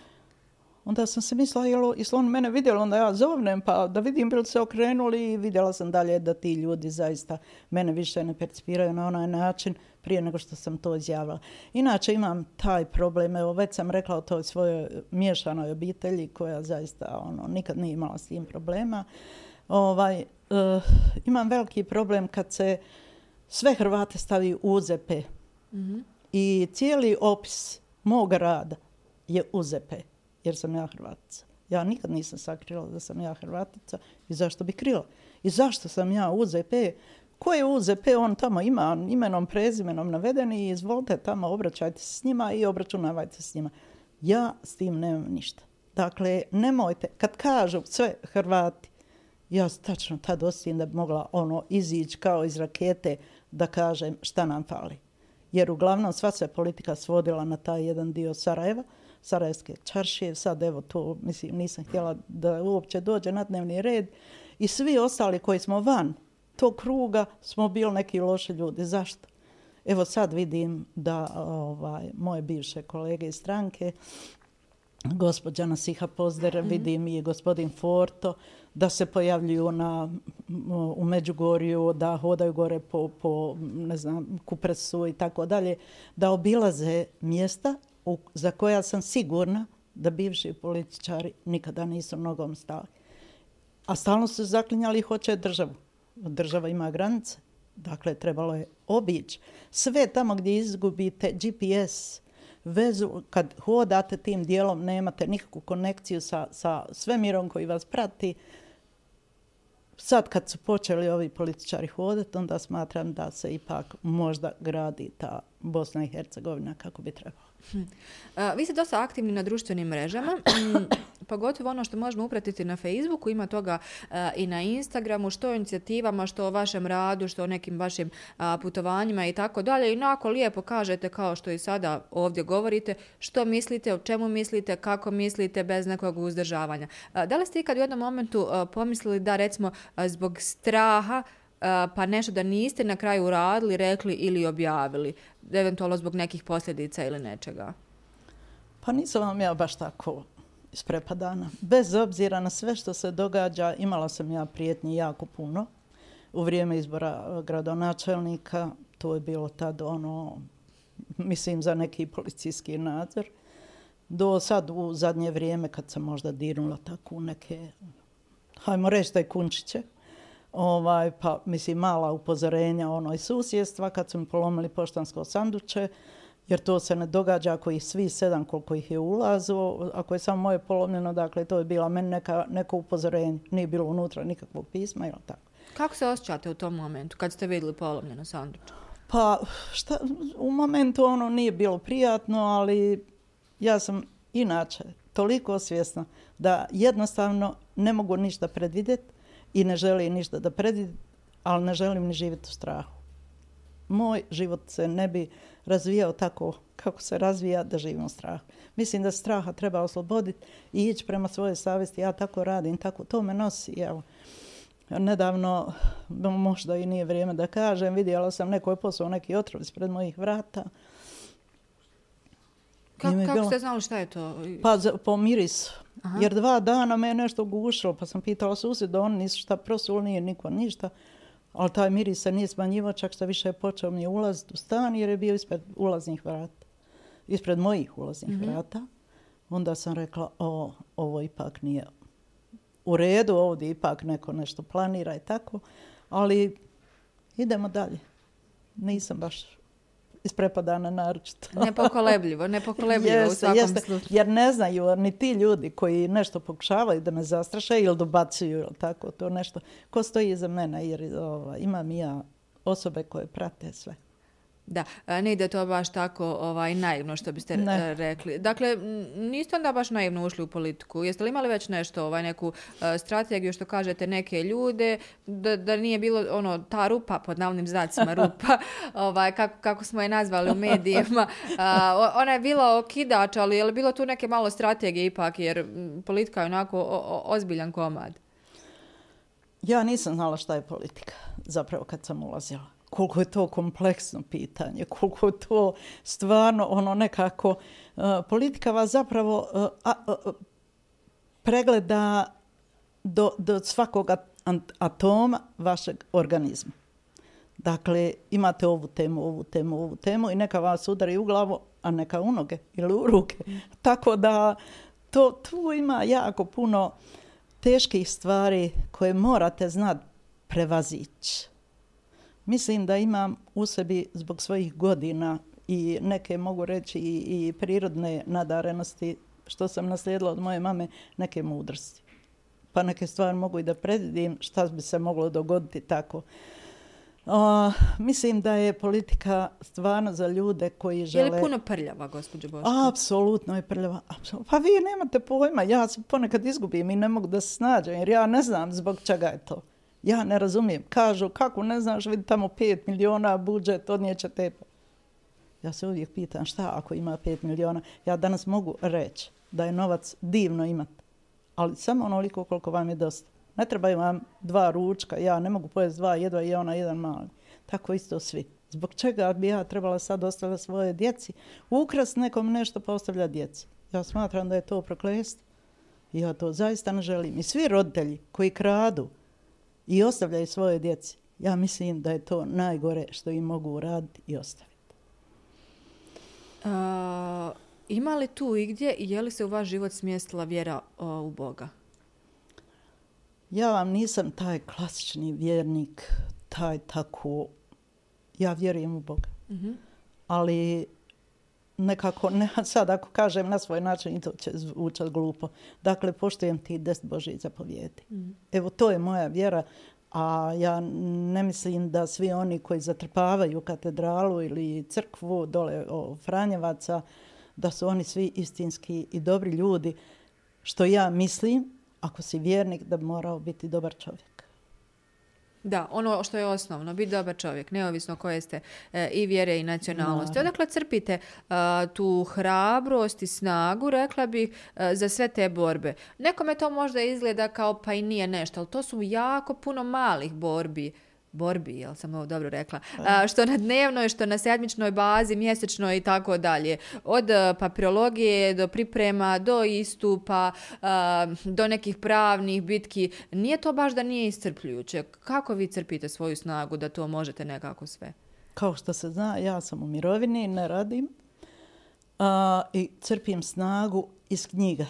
Onda sam se mislila, jel, jel on mene vidjelo, onda ja zovnem, pa da vidim bili se okrenuli i vidjela sam dalje da ti ljudi zaista mene više ne percipiraju na onaj način prije nego što sam to izjavila. Inače imam taj problem, evo već sam rekla o toj svojoj miješanoj obitelji koja zaista ono, nikad nije imala s tim problema. Ovaj, uh, imam veliki problem kad se sve Hrvate stavi u ZP. Mm -hmm. I cijeli opis mog rada je u ZP, jer sam ja Hrvatica. Ja nikad nisam sakrila da sam ja Hrvatica i zašto bi krila. I zašto sam ja u ZP? Ko je u ZP? On tamo ima imenom, prezimenom navedeni i izvolite tamo, obraćajte se s njima i obračunavajte s njima. Ja s tim nemam ništa. Dakle, nemojte, kad kažu sve Hrvati, ja tačno tad osjetim da bi mogla ono izići kao iz rakete da kažem šta nam fali. Jer uglavnom sva se politika svodila na taj jedan dio Sarajeva, Sarajevske čaršije. Sad evo to, mislim, nisam htjela da uopće dođe na dnevni red. I svi ostali koji smo van tog kruga smo bili neki loši ljudi. Zašto? Evo sad vidim da ovaj, moje bivše kolege iz stranke, gospođa Nasiha Pozder, mm -hmm. vidim i gospodin Forto, da se pojavljuju na, u Međugorju, da hodaju gore po, po ne znam, Kupresu i tako dalje, da obilaze mjesta u, za koja sam sigurna da bivši političari nikada nisu nogom stali. A stalno su zaklinjali i hoće državu. Država ima granice. Dakle, trebalo je obići. Sve tamo gdje izgubite GPS, vezu, kad hodate tim dijelom, nemate nikakvu konekciju sa, sa svemirom koji vas prati, sad kad su počeli ovi političari hodati, onda smatram da se ipak možda gradi ta Bosna i Hercegovina kako bi trebalo. Hm. vi ste dosta aktivni na društvenim mrežama, mm, pogotovo ono što možemo upratiti na Facebooku, ima toga i na Instagramu, što o inicijativama, što o vašem radu, što o nekim vašim putovanjima i tako dalje. I onako lijepo kažete, kao što i sada ovdje govorite, što mislite, o čemu mislite, kako mislite, bez nekog uzdržavanja. Da li ste ikad u jednom momentu pomislili da recimo zbog straha pa nešto da niste na kraju uradili, rekli ili objavili, eventualno zbog nekih posljedica ili nečega? Pa nisam vam ja baš tako isprepadana. Bez obzira na sve što se događa, imala sam ja prijetnje jako puno. U vrijeme izbora e, gradonačelnika, to je bilo tad ono, mislim, za neki policijski nadzor. Do sad, u zadnje vrijeme, kad sam možda dirnula tako neke, hajmo reći da je kunčiće, ovaj, pa mislim mala upozorenja ono iz susjedstva kad su mi polomili poštansko sanduče, jer to se ne događa ako ih svi sedam koliko ih je ulazo, ako je samo moje polomljeno, dakle to je bila meni neka, neko upozorenje, nije bilo unutra nikakvog pisma ili tako. Kako se osjećate u tom momentu kad ste vidjeli polomljeno sanduče? Pa šta, u momentu ono nije bilo prijatno, ali ja sam inače toliko svjesna da jednostavno ne mogu ništa predvidjeti i ne želim ništa da predvidim, ali ne želim ni živjeti u strahu. Moj život se ne bi razvijao tako kako se razvija da živim u strahu. Mislim da straha treba osloboditi i ići prema svoje savjesti. Ja tako radim, tako to me nosi. Evo. Nedavno, možda i nije vrijeme da kažem, vidjela sam neko je poslao neki otrov ispred mojih vrata. Ka, kako bilo... ste znali šta je to? Pa po mirisu. Aha. Jer dva dana me je nešto gušilo, pa sam pitala susjeda, oni nisu šta prosuli, nije niko ništa. Ali taj miris se nije smanjivo, čak što više je počeo mi ulaziti u stan jer je bio ispred ulaznih vrata. Ispred mojih ulaznih mm -hmm. vrata. Onda sam rekla, o, ovo ipak nije u redu, ovdje ipak neko nešto planira i tako. Ali idemo dalje. Nisam baš isprepadana naročito. Nepokolebljivo, nepokolebljivo jeste, u svakom jeste, slučaju. Jer ne znaju ni ti ljudi koji nešto pokušavaju da me zastraše ili dobacuju ili tako to nešto. Ko stoji iza mene jer ova, imam i ja osobe koje prate sve. Da, ne ide to baš tako ovaj, naivno što biste ne. Rekli. Dakle, niste onda baš naivno ušli u politiku. Jeste li imali već nešto, ovaj, neku uh, strategiju što kažete neke ljude, da, da nije bilo ono ta rupa, pod navnim znacima rupa, ovaj, kako, kako smo je nazvali u medijima. Uh, ona je bila okidač, ali je li bilo tu neke malo strategije ipak, jer politika je onako o, o, ozbiljan komad? Ja nisam znala šta je politika, zapravo kad sam ulazila koliko je to kompleksno pitanje, koliko je to stvarno ono nekako, uh, politika vas zapravo uh, a, uh, pregleda do, do svakog atoma vašeg organizma. Dakle, imate ovu temu, ovu temu, ovu temu i neka vas udari u glavu, a neka u noge ili u ruke. Tako da to, tu ima jako puno teških stvari koje morate znati prevazići. Mislim da imam u sebi zbog svojih godina i neke mogu reći i, i prirodne nadarenosti što sam naslijedila od moje mame, neke mudrosti. Pa neke stvari mogu i da predvidim šta bi se moglo dogoditi tako. O, mislim da je politika stvarno za ljude koji žele... Je li puno prljava, gospođo Boško? Apsolutno je prljava. Apsolutno. Pa vi nemate pojma, ja se ponekad izgubim i ne mogu da se snađem, jer ja ne znam zbog čega je to. Ja ne razumijem. Kažu, kako ne znaš, vidi tamo 5 miliona budžet, odnijeće te. Ja se uvijek pitan šta ako ima 5 miliona. Ja danas mogu reći da je novac divno imati, ali samo onoliko koliko vam je dosta. Ne trebaju vam dva ručka, ja ne mogu pojesti dva, jedva je ona jedan mali. Tako isto svi. Zbog čega bi ja trebala sad ostavlja svoje djeci? Ukras nekom nešto pa ostavlja djeci. Ja smatram da je to proklest. Ja to zaista ne želim. I svi roditelji koji kradu, i ostavljaju svoje djeci. Ja mislim da je to najgore što im mogu uraditi i ostaviti. Uh, ima li tu i gdje i je li se u vaš život smjestila vjera uh, u Boga? Ja vam nisam taj klasični vjernik, taj tako... Ja vjerujem u Boga. Mm -hmm. Ali nekako, ne, sad ako kažem na svoj način, i to će zvučati glupo. Dakle, poštujem ti deset Božih zapovjedi. Mm. Evo, to je moja vjera. A ja ne mislim da svi oni koji zatrpavaju katedralu ili crkvu dole o Franjevaca, da su oni svi istinski i dobri ljudi. Što ja mislim, ako si vjernik, da bi morao biti dobar čovjek. Da, ono što je osnovno, biti dobar čovjek, neovisno koje ste e, i vjere i nacionalnosti. No. Odakle crpite e, tu hrabrost i snagu, rekla bih, e, za sve te borbe. Nekome to možda izgleda kao pa i nije nešto, ali to su jako puno malih borbi borbi, jel sam ovo dobro rekla, a, što na dnevnoj, što na sedmičnoj bazi, mjesečnoj i tako dalje. Od e, papirologije do priprema, do istupa, a, do nekih pravnih bitki. Nije to baš da nije iscrpljujuće. Kako vi crpite svoju snagu da to možete nekako sve? Kao što se zna, ja sam u mirovini, ne radim a, i crpim snagu iz knjiga.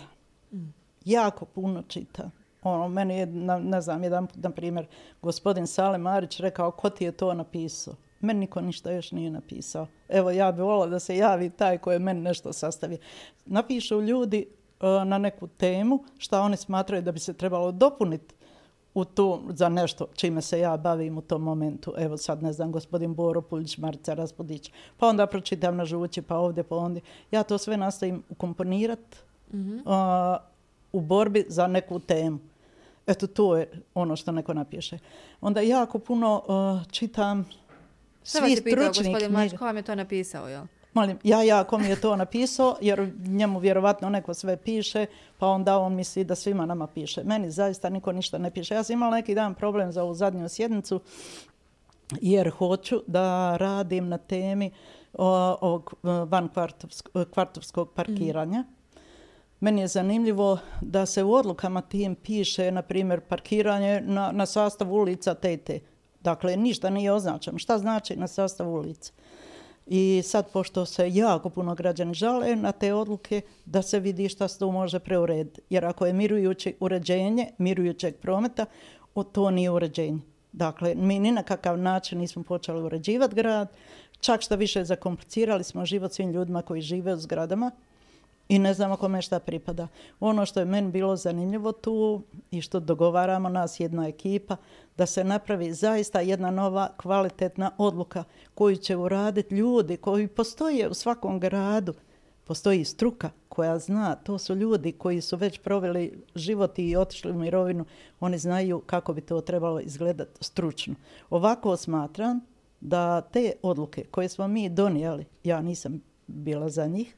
Mm. Jako puno čitam ono, meni je, na, ne znam, jedan put, na primjer, gospodin Sale Marić rekao, ko ti je to napisao? Meni niko ništa još nije napisao. Evo, ja bih volila da se javi taj koji je meni nešto sastavi. Napišu ljudi uh, na neku temu šta oni smatraju da bi se trebalo dopuniti u to za nešto čime se ja bavim u tom momentu. Evo sad ne znam, gospodin Boro Puljić, Marica Raspodić, pa onda pročitam na žući, pa ovdje, pa ondje. Ja to sve nastavim ukomponirati mm -hmm. uh, u borbi za neku temu. Eto, to je ono što neko napiše. Onda jako puno uh, čitam svi stručnih knjiga. Mač, ko vam je to napisao, jel? Molim, ja, ja, ko mi je to napisao, jer njemu vjerovatno neko sve piše, pa onda on misli da svima nama piše. Meni zaista niko ništa ne piše. Ja sam imala neki dan problem za ovu zadnju sjednicu, jer hoću da radim na temi ovog van kvartovskog parkiranja. Mm. Meni je zanimljivo da se u odlukama tim piše, na primjer, parkiranje na, na sastav ulica tete. Dakle, ništa nije označeno. Šta znači na sastav ulica? I sad, pošto se jako puno građani žale na te odluke, da se vidi šta se tu može preurediti. Jer ako je mirujuće uređenje, mirujućeg prometa, o to nije uređenje. Dakle, mi ni na kakav način nismo počeli uređivati grad, čak što više zakomplicirali smo život svim ljudima koji žive u zgradama, i ne znamo kome šta pripada. Ono što je meni bilo zanimljivo tu i što dogovaramo nas jedna ekipa, da se napravi zaista jedna nova kvalitetna odluka koju će uraditi ljudi koji postoje u svakom gradu. Postoji struka koja zna, to su ljudi koji su već proveli život i otišli u mirovinu, oni znaju kako bi to trebalo izgledati stručno. Ovako smatram da te odluke koje smo mi donijeli, ja nisam bila za njih,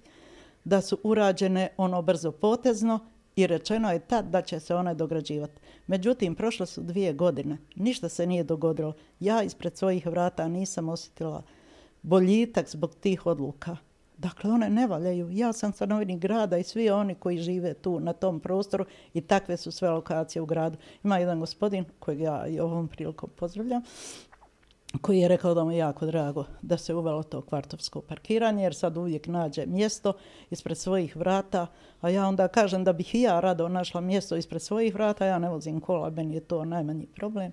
da su urađene ono brzo potezno i rečeno je tad da će se one dograđivati. Međutim, prošle su dvije godine, ništa se nije dogodilo. Ja ispred svojih vrata nisam osjetila boljitak zbog tih odluka. Dakle, one ne valjaju. Ja sam stanovnik grada i svi oni koji žive tu na tom prostoru i takve su sve lokacije u gradu. Ima jedan gospodin kojeg ja i ovom prilikom pozdravljam koji je rekao da mu je jako drago da se uvelo to kvartovsko parkiranje, jer sad uvijek nađe mjesto ispred svojih vrata, a ja onda kažem da bih i ja rado našla mjesto ispred svojih vrata, ja ne vozim kola, meni je to najmanji problem,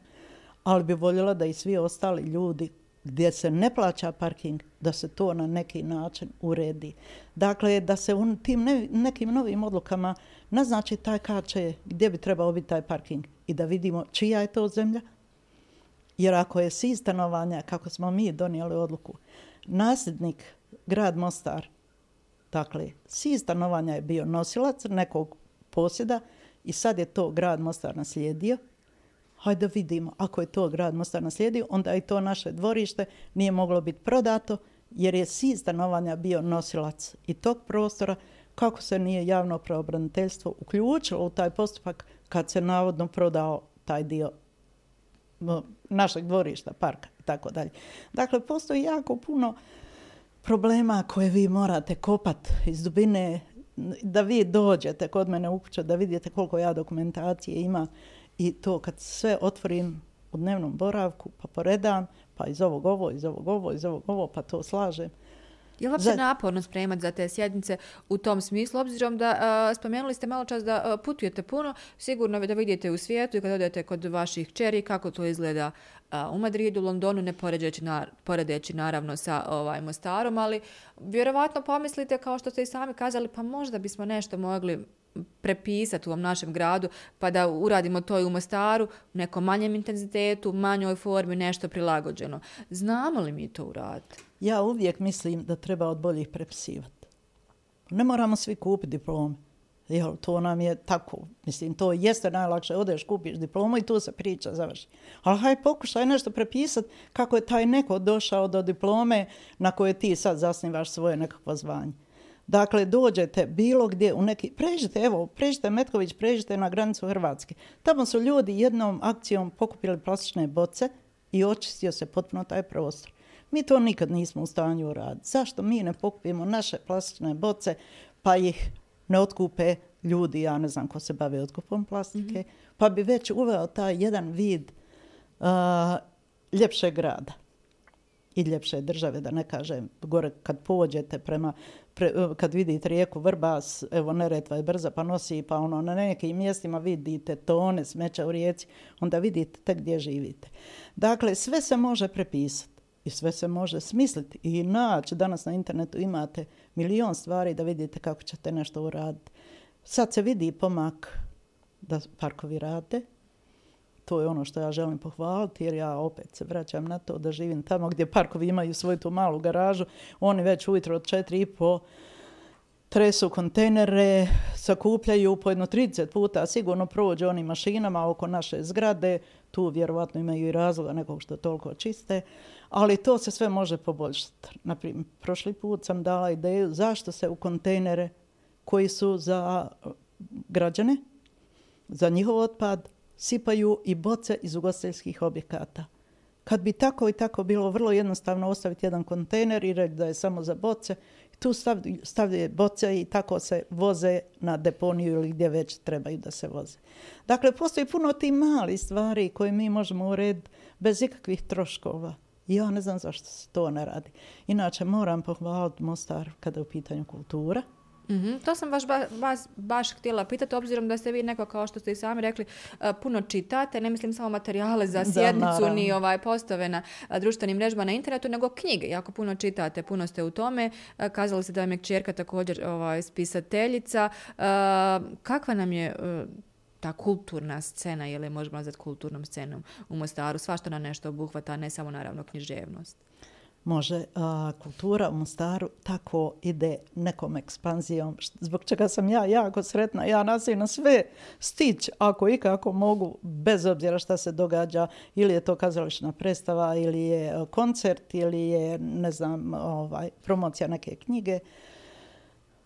ali bi voljela da i svi ostali ljudi gdje se ne plaća parking, da se to na neki način uredi. Dakle, da se un, tim ne, nekim novim odlukama naznači taj kače gdje bi trebao biti taj parking i da vidimo čija je to zemlja, Jer ako je si stanovanja, kako smo mi donijeli odluku, nasljednik grad Mostar, dakle, si stanovanja je bio nosilac nekog posjeda i sad je to grad Mostar naslijedio, hajde vidimo, ako je to grad Mostar naslijedio, onda i to naše dvorište nije moglo biti prodato, jer je si stanovanja bio nosilac i tog prostora, kako se nije javno pravobraniteljstvo uključilo u taj postupak kad se navodno prodao taj dio našeg dvorišta, parka i tako dalje. Dakle, postoji jako puno problema koje vi morate kopat iz dubine da vi dođete kod mene u kuću, da vidite koliko ja dokumentacije ima i to kad sve otvorim u dnevnom boravku, pa poredam, pa iz ovog ovo, iz ovog ovo, iz ovog ovo, pa to slažem. Je li uopće za... naporno spremati za te sjednice u tom smislu, obzirom da uh, spomenuli ste malo čas da uh, putujete puno, sigurno da vidite u svijetu i kad odete kod vaših čeri kako to izgleda uh, u Madridu, Londonu, ne poredeći, na, poredeći naravno sa ovaj, Mostarom, ali vjerovatno pomislite kao što ste i sami kazali, pa možda bismo nešto mogli prepisati u ovom našem gradu, pa da uradimo to i u Mostaru, u nekom manjem intenzitetu, manjoj formi, nešto prilagođeno. Znamo li mi to uraditi? Ja uvijek mislim da treba od boljih prepisivati. Ne moramo svi kupiti diplome. Jel, to nam je tako. Mislim, to jeste najlakše. Odeš, kupiš diplomu i tu se priča završi. Ali haj pokušaj nešto prepisati kako je taj neko došao do diplome na koje ti sad zasnivaš svoje nekakvo zvanje. Dakle, dođete bilo gdje u neki... Pređite, evo, pređite Metković, pređite na granicu Hrvatske. Tamo su ljudi jednom akcijom pokupili plastične boce i očistio se potpuno taj prostor. Mi to nikad nismo u stanju uraditi. Zašto mi ne pokupimo naše plastične boce pa ih ne otkupe ljudi, ja ne znam ko se bave otkupom plastike, mm -hmm. pa bi već uveo taj jedan vid uh, ljepšeg grada i ljepše države, da ne kažem, gore kad pođete prema, pre, kad vidite rijeku Vrbas, evo Neretva je brza pa nosi, pa ono na nekim mjestima vidite tone smeća u rijeci, onda vidite tek gdje živite. Dakle, sve se može prepisati i sve se može smisliti i naći. Danas na internetu imate milion stvari da vidite kako ćete nešto uraditi. Sad se vidi pomak da parkovi rade. To je ono što ja želim pohvaliti jer ja opet se vraćam na to da živim tamo gdje parkovi imaju svoju tu malu garažu. Oni već ujutro od četiri i po tresu kontejnere, sakupljaju po jedno 30 puta, sigurno prođe onim mašinama oko naše zgrade, tu vjerovatno imaju i razloga nekog što toliko čiste, ali to se sve može poboljšati. Naprimjer, prošli put sam dala ideju zašto se u kontejnere koji su za građane, za njihov otpad, sipaju i boce iz ugostiteljskih objekata. Kad bi tako i tako bilo vrlo jednostavno ostaviti jedan kontejner i reći da je samo za boce, tu stavljaju boce i tako se voze na deponiju ili gdje već trebaju da se voze. Dakle, postoji puno tih mali stvari koje mi možemo urediti bez ikakvih troškova. Ja ne znam zašto se to ne radi. Inače, moram pohvaliti Mostar kada je u pitanju kultura. Mm -hmm. To sam baš, baš, baš htjela pitati, obzirom da ste vi neko, kao što ste i sami rekli, uh, puno čitate, ne mislim samo materijale za sjednicu, da, ni ovaj postave na uh, društvenim mrežama na internetu, nego knjige. Jako puno čitate, puno ste u tome. Uh, kazali ste da vam je čerka također ovaj, spisateljica. Kakva nam je ta kulturna scena, ili možemo nazvati kulturnom scenom u Mostaru? Svašta na nešto obuhvata, ne samo naravno književnost može a, kultura u Mostaru tako ide nekom ekspanzijom, zbog čega sam ja jako sretna. Ja nasim na sve stić, ako i kako mogu, bez obzira šta se događa, ili je to kazališna predstava, ili je koncert, ili je, ne znam, ovaj, promocija neke knjige,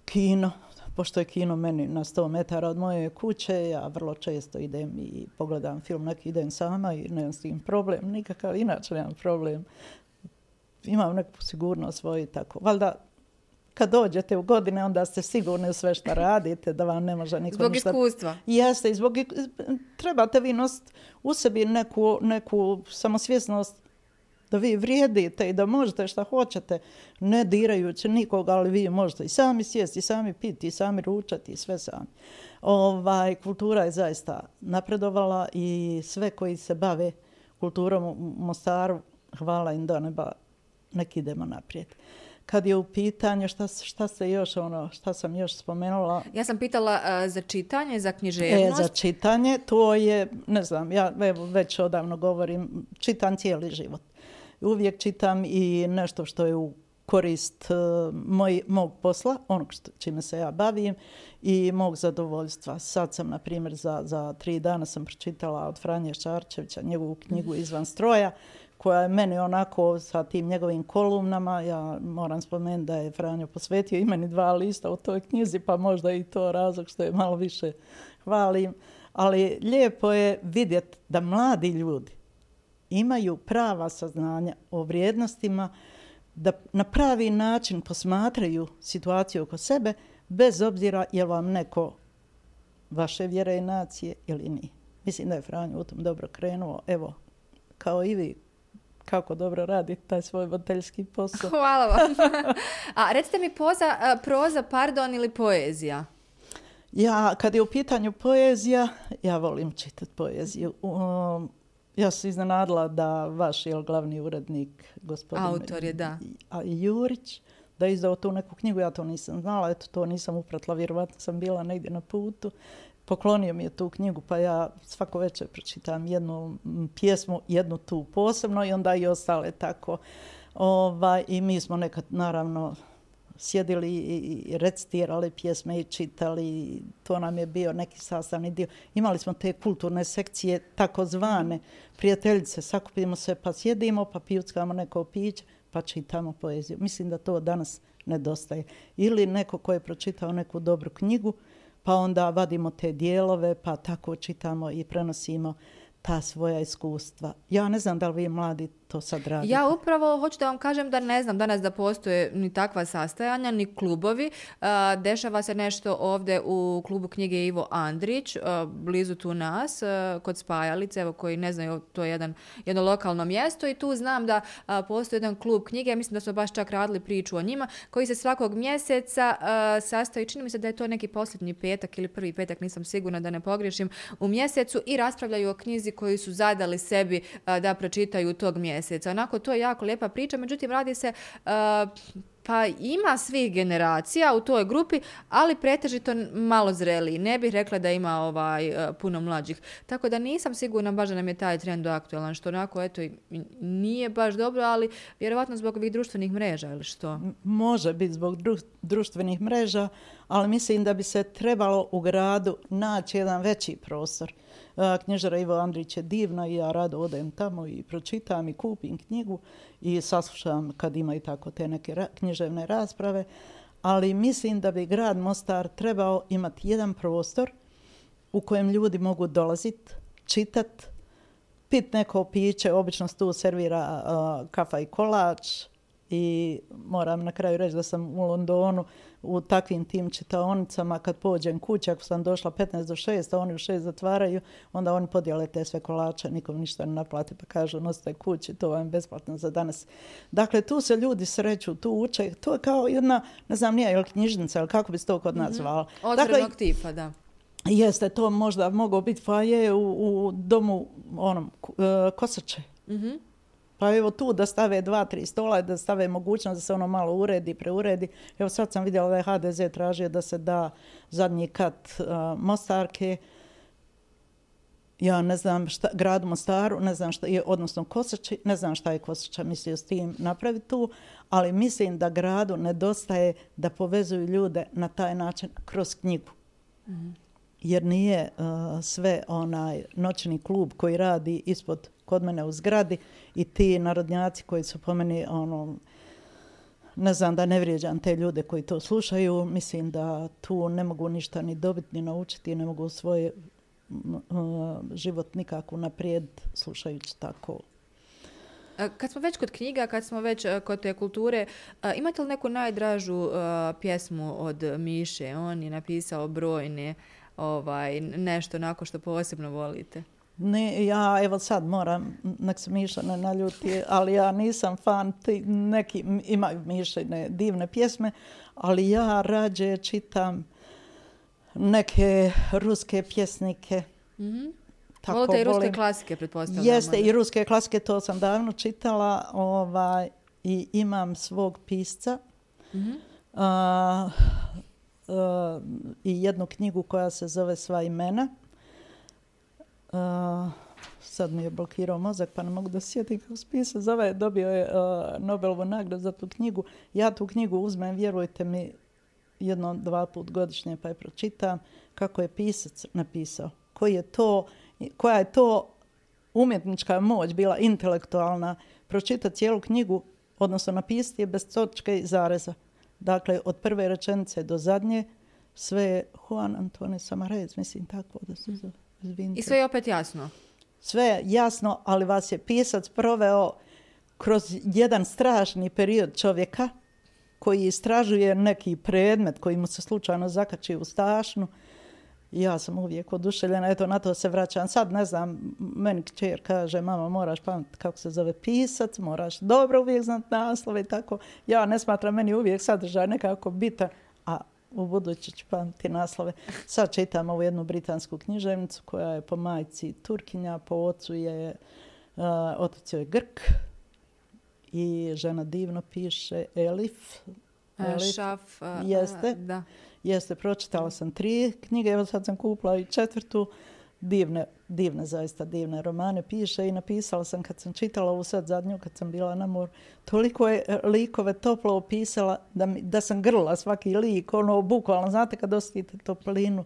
kino, pošto je kino meni na 100 metara od moje kuće, ja vrlo često idem i pogledam film, neki idem sama i nemam s tim problem, nikakav, inače nemam problem imam neku sigurnost svoju tako. Valjda kad dođete u godine, onda ste sigurni u sve što radite, da vam ne može niko zbog ništa... Zbog iskustva. Jeste, i zbog... trebate vi nositi u sebi neku, neku samosvjesnost da vi vrijedite i da možete šta hoćete, ne dirajući nikoga, ali vi možete i sami sjesti, i sami piti, i sami ručati, i sve sami. Ovaj, kultura je zaista napredovala i sve koji se bave kulturom u Mostaru, hvala im do neba, nek idemo naprijed. Kad je u pitanju šta, šta se još ono, šta sam još spomenula? Ja sam pitala uh, za čitanje, za književnost. E, za čitanje, to je, ne znam, ja evo, već odavno govorim, čitam cijeli život. Uvijek čitam i nešto što je u korist uh, moj, mog posla, onog što, čime se ja bavim i mog zadovoljstva. Sad sam, na primjer, za, za tri dana sam pročitala od Franje Šarčevića njegovu knjigu Izvan stroja koja je meni onako sa tim njegovim kolumnama, ja moram spomenuti da je Franjo posvetio imeni dva lista u toj knjizi, pa možda i to razlog što je malo više hvalim. Ali lijepo je vidjeti da mladi ljudi imaju prava saznanja o vrijednostima, da na pravi način posmatraju situaciju oko sebe, bez obzira je vam neko vaše vjere i nacije ili nije. Mislim da je Franjo u tom dobro krenuo. Evo, kao i vi kako dobro radi taj svoj voditeljski posao. Hvala vam. A recite mi poza, proza, pardon, ili poezija? Ja, kad je u pitanju poezija, ja volim čitati poeziju. Um, ja sam iznenadila da vaš je glavni urednik, gospodin Autor je, da. A Jurić, da je izdao tu neku knjigu, ja to nisam znala, eto to nisam upratila, vjerovatno sam bila negdje na putu. Poklonio mi je tu knjigu, pa ja svako večer pročitam jednu pjesmu, jednu tu posebno i onda i ostale tako. Ovaj, I mi smo nekad, naravno, sjedili i recitirali pjesme i čitali. To nam je bio neki sastavni dio. Imali smo te kulturne sekcije, takozvane prijateljice. Sakupimo se pa sjedimo, pa pijuckamo neko piće, pa čitamo poeziju. Mislim da to danas nedostaje. Ili neko ko je pročitao neku dobru knjigu, pa onda vadimo te dijelove, pa tako čitamo i prenosimo ta svoja iskustva. Ja ne znam da li vi mladi to sad radite. Ja upravo hoću da vam kažem da ne znam danas da postoje ni takva sastajanja, ni klubovi. Dešava se nešto ovde u klubu knjige Ivo Andrić, blizu tu nas, kod Spajalice, evo koji ne znaju, to je jedan, jedno lokalno mjesto i tu znam da postoji jedan klub knjige, mislim da smo baš čak radili priču o njima, koji se svakog mjeseca sastoji, čini mi se da je to neki posljednji petak ili prvi petak, nisam sigurna da ne pogriješim, u mjesecu i raspravljaju o knjizi koju su zadali sebi da pročitaju tog mjeseca mjeseca. Onako, to je jako lijepa priča, međutim, radi se... Uh, pa ima svih generacija u toj grupi, ali pretežito malo zreliji. Ne bih rekla da ima ovaj uh, puno mlađih. Tako da nisam sigurna baš da nam je taj trend aktualan, što onako eto nije baš dobro, ali vjerovatno zbog ovih društvenih mreža ili što? Može biti zbog društvenih mreža, ali mislim da bi se trebalo u gradu naći jedan veći prostor. Knježara Ivo Andrić je divna i ja rado odem tamo i pročitam i kupim knjigu i saslušam kad ima i tako te neke ra književne rasprave. Ali mislim da bi grad Mostar trebao imati jedan prostor u kojem ljudi mogu dolaziti, čitati, pit neko piće, obično se tu servira uh, kafa i kolač i moram na kraju reći da sam u Londonu u takvim tim čitaonicama kad pođem kući, ako sam došla 15 do 6, a oni u 6 zatvaraju, onda oni podijele te sve kolače, nikom ništa ne naplate, pa kažu nosite kući, to vam je besplatno za danas. Dakle, tu se ljudi sreću, tu uče, to je kao jedna, ne znam nije, ili knjižnica, ili kako bi se to kod nas zvala. Mm -hmm. Dakle, tipa, da. Jeste, to možda mogao biti faje u, u domu onom, uh, Kosače. Mm -hmm. Pa evo tu da stave dva, tri stola, da stave mogućnost da se ono malo uredi, preuredi. Evo sad sam vidjela da je HDZ tražio da se da zadnji kat uh, Mostarke. Ja ne znam šta, grad Mostaru, ne znam šta je, odnosno Kosači, ne znam šta je Kosača mislio s tim napraviti tu, ali mislim da gradu nedostaje da povezuju ljude na taj način kroz knjigu. Mm -hmm. Jer nije uh, sve onaj noćni klub koji radi ispod kod mene u zgradi i ti narodnjaci koji su po meni ono, ne znam da ne vrijeđam te ljude koji to slušaju, mislim da tu ne mogu ništa ni dobiti ni naučiti, ne mogu svoj uh, život nikako naprijed slušajući tako. E, kad smo već kod knjiga, kad smo već e, kod te kulture, e, imate li neku najdražu pjesmu od Miše? On je napisao brojne ovaj, nešto onako što posebno volite. Ne, ja evo sad moram, nek se Miša ne naljuti, ali ja nisam fan, ti neki imaju Mišine divne pjesme, ali ja rađe čitam neke ruske pjesnike. Mm -hmm. Tako Volite i ruske volim. klasike, pretpostavljamo. Jeste, i ruske klasike, to sam davno čitala ovaj, i imam svog pisca. Mm -hmm. uh, uh, I jednu knjigu koja se zove Sva imena. Uh, sad mi je blokirao mozak pa ne mogu da sjetim kako spisa zove, ovaj dobio je uh, Nobelovu nagradu za tu knjigu. Ja tu knjigu uzmem, vjerujte mi, jedno, dva put godišnje pa je pročitam kako je pisac napisao. Koji je to, koja je to umjetnička moć bila intelektualna pročita cijelu knjigu, odnosno napisati je bez točke i zareza. Dakle, od prve rečenice do zadnje, sve Juan Antonio Samarez, mislim tako da se zove. Izvinite. I sve je opet jasno? Sve je jasno, ali vas je pisac proveo kroz jedan strašni period čovjeka koji istražuje neki predmet koji mu se slučajno zakači u stašnu. Ja sam uvijek oduševljena, eto na to se vraćam. Sad ne znam, meni kćer kaže, mama moraš pamet kako se zove pisac, moraš dobro uvijek znati naslove i tako. Ja ne smatram meni uvijek sadržaj nekako bitan, u budući ću pamati naslove. Sad čitam ovu jednu britansku književnicu koja je po majci Turkinja, po ocu je, uh, otac je Grk i žena divno piše Elif, Šaf. Jeste. Da. Jeste, pročitala sam tri knjige, evo sad sam kupila i četvrtu. Divne, divne, zaista divne romane piše i napisala sam kad sam čitala ovu sad zadnju, kad sam bila na moru, toliko je e, likove toplo opisala da, mi, da sam grla svaki lik, ono, bukvalno, znate kad osjetite toplinu,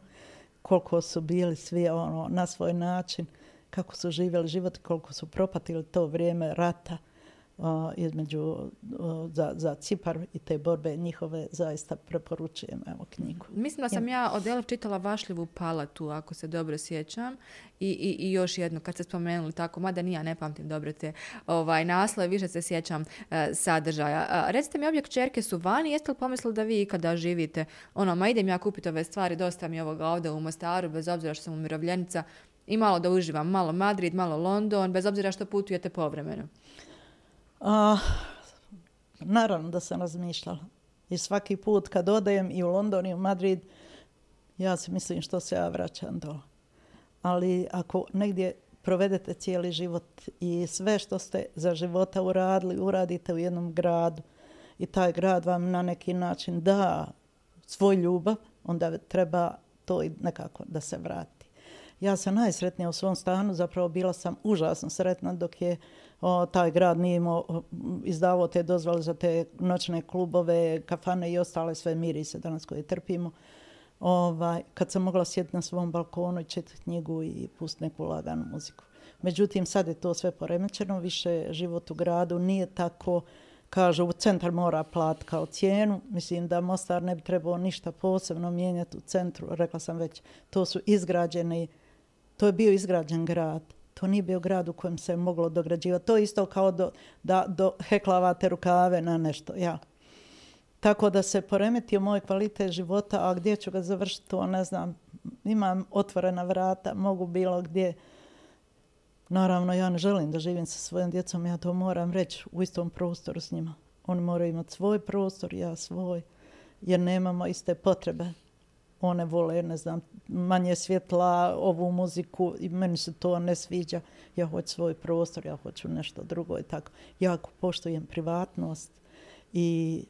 koliko su bili svi ono, na svoj način, kako su živjeli život, koliko su propatili to vrijeme rata između za, za Cipar i te borbe njihove zaista preporučujem evo knjigu. Mislim da sam ja od Elef čitala Vašljivu palatu, ako se dobro sjećam. I, i, i još jedno, kad ste spomenuli tako, mada nije, ja ne pamtim dobro te ovaj, naslove, više se sjećam uh, sadržaja. Uh, recite mi, obje kćerke su vani, jeste li pomislili da vi kada živite, ono, ma idem ja kupiti ove stvari, dosta mi ovoga ovdje u Mostaru, bez obzira što sam umirovljenica, i malo da uživam, malo Madrid, malo London, bez obzira što putujete povremeno. A, naravno da sam razmišljala. I svaki put kad odajem i u London i u Madrid, ja se mislim što se ja vraćam dole. Ali ako negdje provedete cijeli život i sve što ste za života uradili, uradite u jednom gradu i taj grad vam na neki način da svoj ljubav, onda treba to i nekako da se vrati. Ja sam najsretnija u svom stanu, zapravo bila sam užasno sretna dok je o, taj grad nije imao izdavao te dozvole za te noćne klubove, kafane i ostale sve mirise danas koje trpimo. Ovaj, kad sam mogla sjediti na svom balkonu i čitati knjigu i pustiti neku laganu muziku. Međutim, sad je to sve poremećeno, više život u gradu nije tako, kažu, u centar mora plat kao cijenu. Mislim da Mostar ne bi trebao ništa posebno mijenjati u centru. Rekla sam već, to su izgrađeni, to je bio izgrađen grad to nije bio grad u kojem se moglo dograđivati. To je isto kao do, da do heklavate rukave na nešto. Ja. Tako da se poremetio moj kvalitet života, a gdje ću ga završiti, to ne znam. Imam otvorena vrata, mogu bilo gdje. Naravno, ja ne želim da živim sa svojim djecom, ja to moram reći u istom prostoru s njima. Oni moraju imati svoj prostor, ja svoj, jer nemamo iste potrebe one vole, ne znam, manje svjetla, ovu muziku i meni se to ne sviđa. Ja hoću svoj prostor, ja hoću nešto drugo i tako. Jako poštujem privatnost i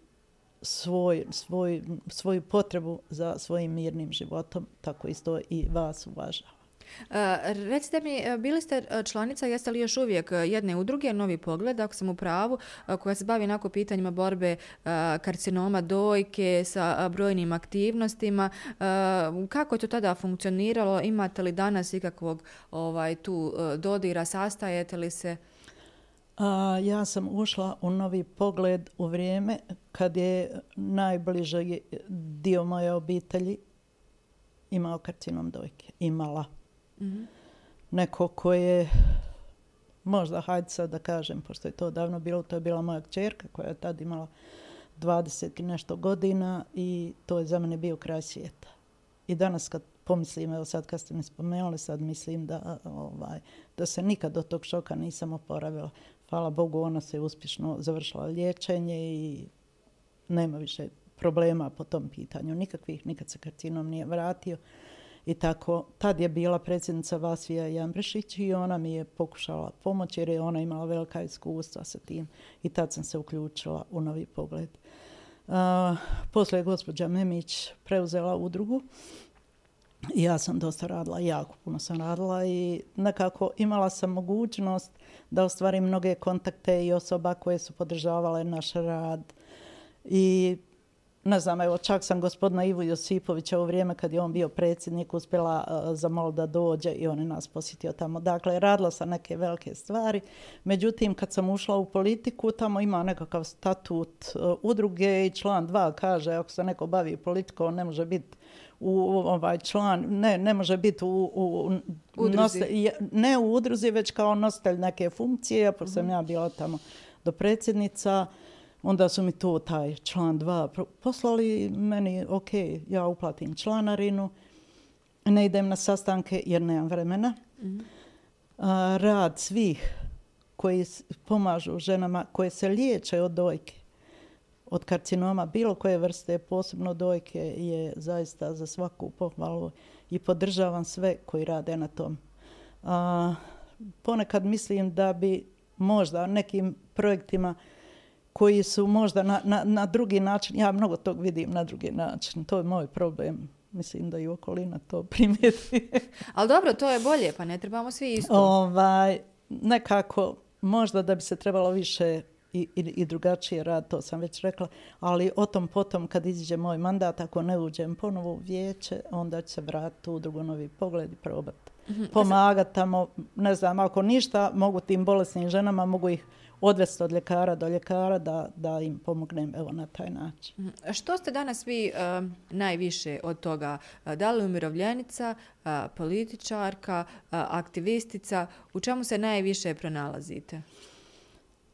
svoj, svoj, svoju potrebu za svojim mirnim životom, tako isto i vas uvažavam. Eh, recite mi, eh, bili ste eh, članica, jeste li još uvijek jedne udruge, Novi pogled, ako sam u pravu, koja se bavi onako pitanjima borbe karcinoma dojke sa brojnim aktivnostima. Kako je to tada funkcioniralo? Imate li danas ikakvog ovaj, tu dodira, sastajete li se? A, ja sam ušla u novi pogled u vrijeme kad je najbliži dio moje obitelji imao karcinom dojke. Imala. -hmm. Neko ko je, možda hajde sad da kažem, pošto je to davno bilo, to je bila moja čerka koja je tad imala 20 i nešto godina i to je za mene bio kraj svijeta. I danas kad pomislim, evo sad kad ste mi spomenuli, sad mislim da, ovaj, da se nikad od tog šoka nisam oporavila. Hvala Bogu, ona se uspješno završila liječenje i nema više problema po tom pitanju. Nikakvih, nikad se karcinom nije vratio. I tako, tad je bila predsjednica Vasija Jambrešić i ona mi je pokušala pomoći jer je ona imala velika iskustva sa tim. I tad sam se uključila u novi pogled. Uh, posle je gospođa Memić preuzela udrugu. I ja sam dosta radila, jako puno sam radila i nekako imala sam mogućnost da ostvarim mnoge kontakte i osoba koje su podržavale naš rad. I ne znam, evo čak sam gospodina Ivu Josipovića u vrijeme kad je on bio predsjednik uspjela uh, zamol da dođe i on je nas posjetio tamo. Dakle, radila sam neke velike stvari. Međutim, kad sam ušla u politiku, tamo ima nekakav statut uh, udruge i član dva kaže ako se neko bavi politikom, ne može biti u ovaj član, ne, ne može biti u, u udruzi. ne u udruzi, već kao nositelj neke funkcije, ja sam uh ja bila tamo do predsjednica. Onda su mi to taj član 2 poslali meni, ok, ja uplatim članarinu, ne idem na sastanke jer nemam vremena. Mm. A, rad svih koji pomažu ženama koje se liječe od dojke, od karcinoma, bilo koje vrste, posebno dojke, je zaista za svaku pohvalu i podržavam sve koji rade na tom. A, ponekad mislim da bi možda nekim projektima koji su možda na, na, na drugi način, ja mnogo tog vidim na drugi način, to je moj problem. Mislim da i okolina to primijeti. Ali dobro, to je bolje, pa ne trebamo svi isto. ovaj, nekako, možda da bi se trebalo više i, i, i drugačije rad, to sam već rekla, ali o tom potom kad iziđe moj mandat, ako ne uđem ponovo u vijeće, onda će se vratiti u drugo novi pogled i probati. Mm -hmm. Pomagati tamo, ne znam, ako ništa, mogu tim bolesnim ženama, mogu ih odvesti od ljekara do ljekara da, da im pomognem evo na taj način. -hmm. Što ste danas vi uh, najviše od toga? Da li umirovljenica, uh, političarka, uh, aktivistica? U čemu se najviše pronalazite?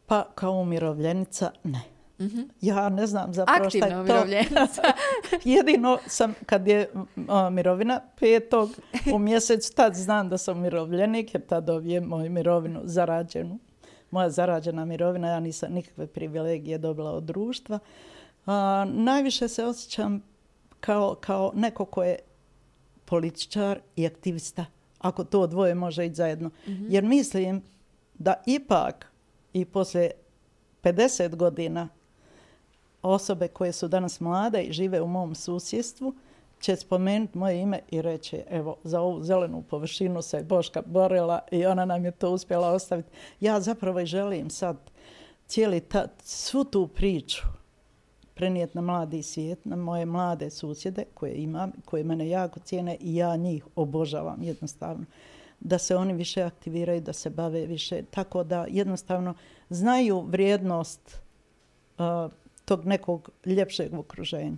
Pa kao umirovljenica ne. Mm -hmm. Ja ne znam zapravo šta je to. umirovljenica. Jedino sam, kad je o, mirovina petog u mjesec, tad znam da sam umirovljenik, jer tad dobijem moju mirovinu zarađenu. Moja zarađena mirovina, ja nisam nikakve privilegije dobila od društva. A, najviše se osjećam kao, kao neko ko je političar i aktivista. Ako to dvoje može ići zajedno. Mm -hmm. Jer mislim da ipak i posle 50 godina osobe koje su danas mlade i žive u mom susjedstvu će spomenuti moje ime i reći evo za ovu zelenu površinu se Boška borila i ona nam je to uspjela ostaviti. Ja zapravo i želim sad cijeli ta, svu tu priču prenijeti na mladi svijet, na moje mlade susjede koje imam, koje mene jako cijene i ja njih obožavam jednostavno da se oni više aktiviraju, da se bave više, tako da jednostavno znaju vrijednost uh, tog nekog ljepšeg okruženja.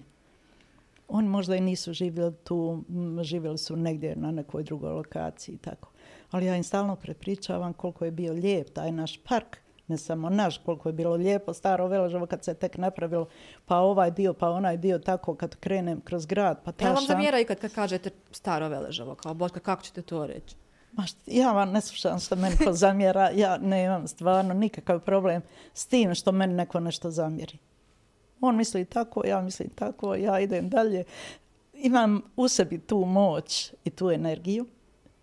Oni možda i nisu živjeli tu, živjeli su negdje na nekoj drugoj lokaciji i tako. Ali ja im stalno prepričavam koliko je bio lijep taj naš park, ne samo naš, koliko je bilo lijepo staro Veležovo kad se tek napravilo, pa ovaj dio, pa onaj dio, tako kad krenem kroz grad. Pa ta ja vam zamjera i kad, kad kažete staro Veležovo, kao Boška, kako ćete to reći? Ma ja vam ne slušam što meni ko zamjera, ja nemam stvarno nikakav problem s tim što meni neko nešto zamjeri. On misli tako, ja mislim tako, ja idem dalje. Imam u sebi tu moć i tu energiju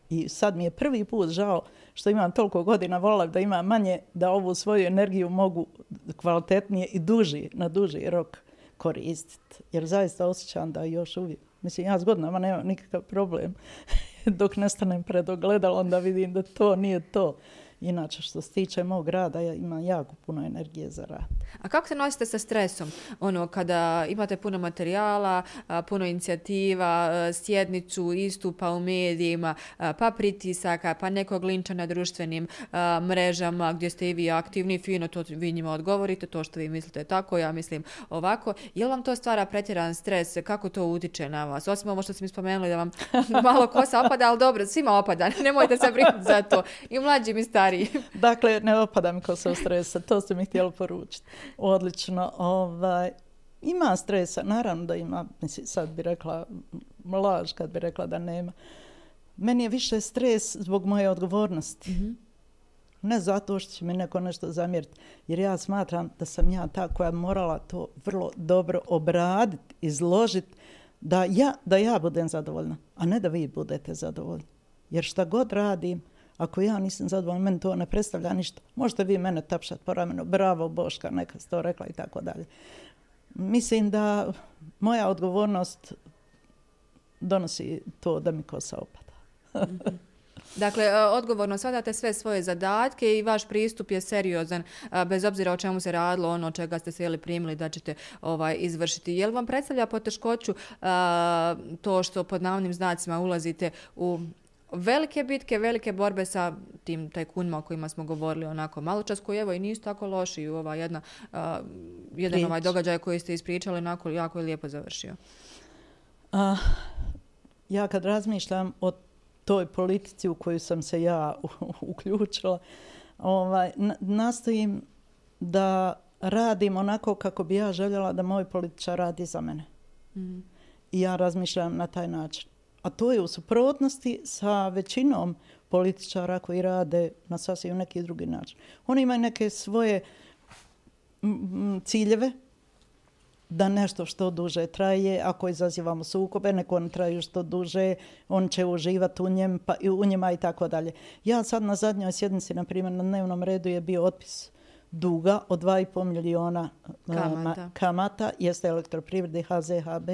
i sad mi je prvi put žao što imam toliko godina volila da imam manje, da ovu svoju energiju mogu kvalitetnije i duži, na duži rok koristiti. Jer zaista osjećam da još uvijek, mislim, ja s godinama nemam nikakav problem dok nestanem pred ogledalo, onda vidim da to nije to. Inače, što se tiče mog rada, ja imam jako puno energije za rad. A kako se nosite sa stresom? Ono, kada imate puno materijala, puno inicijativa, sjednicu, istupa u medijima, pa pritisaka, pa nekog linča na društvenim mrežama gdje ste i vi aktivni, fino to vi njima odgovorite, to što vi mislite tako, ja mislim ovako. Je li vam to stvara pretjeran stres? Kako to utiče na vas? Osim ovo što ste mi spomenuli da vam malo kosa opada, ali dobro, svima opada, nemojte se brinuti za to. I mlađi mi stari stvari. dakle, ne opada mi ko se u stresa, to ste mi htjeli poručiti. Odlično. Ovaj, ima stresa, naravno da ima, mislim, sad bi rekla laž kad bi rekla da nema. Meni je više stres zbog moje odgovornosti. Mm -hmm. Ne zato što će mi neko nešto zamjeriti, jer ja smatram da sam ja ta koja morala to vrlo dobro obraditi, izložiti, da ja, da ja budem zadovoljna, a ne da vi budete zadovoljni. Jer šta god radim, Ako ja nisam zadovoljna, meni to ne predstavlja ništa. Možete vi mene tapšati po ramenu, bravo Boška, neka ste to rekla i tako dalje. Mislim da moja odgovornost donosi to da mi kosa opada. Mhm. Dakle, e, odgovorno svadate sve svoje zadatke i vaš pristup je seriozan, e, bez obzira o čemu se radilo, ono čega ste se jeli primili da ćete ovaj izvršiti. Je li vam predstavlja poteškoću a, to što pod navnim znacima ulazite u velike bitke, velike borbe sa tim tajkunima o kojima smo govorili onako malo čas, koji evo i nisu tako loši u ova jedna, uh, jedan Prič. ovaj događaj koji ste ispričali, onako jako je lijepo završio. Uh, ja kad razmišljam o toj politici u koju sam se ja uključila, ovaj, nastojim da radim onako kako bi ja željela da moj političar radi za mene. Mm. I ja razmišljam na taj način a to je u suprotnosti sa većinom političara koji rade na sasvim neki drugi način. Oni imaju neke svoje ciljeve da nešto što duže traje, ako izazivamo sukobe, neko on traju što duže, on će uživati u, njem, pa, u njima i tako dalje. Ja sad na zadnjoj sjednici, na primjer, na dnevnom redu je bio otpis duga od 2,5 miliona a, Kamata. ma- kamata jeste elektroprivrede HZHB.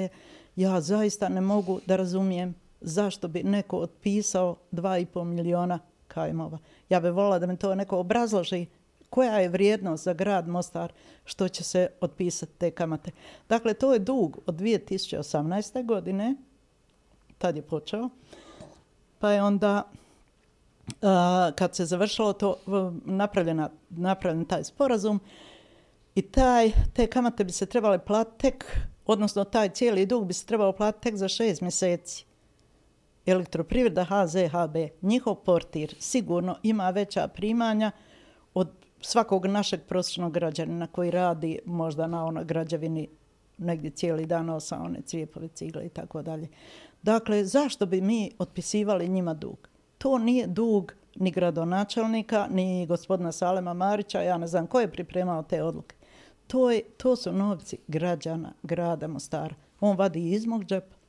Ja zaista ne mogu da razumijem zašto bi neko otpisao 2,5 miliona kajmova. Ja bih volila da mi to neko obrazloži koja je vrijednost za grad Mostar što će se otpisati te kamate. Dakle, to je dug od 2018. godine, tad je počeo, pa je onda a, kad se završilo to napravljena, napravljen taj sporazum i taj, te kamate bi se trebale platiti tek, odnosno taj cijeli dug bi se trebao platiti tek za šest mjeseci. Elektroprivreda HZHB, njihov portir sigurno ima veća primanja od svakog našeg prosječnog građanina koji radi možda na onoj građevini negdje cijeli dan nosa one crijepove cigle i tako dalje. Dakle, zašto bi mi otpisivali njima dug? To nije dug ni gradonačelnika, ni gospodina Salema Marića, ja ne znam ko je pripremao te odluke. To, je, to su novci građana grada Mostara. On vadi iz mog džepa.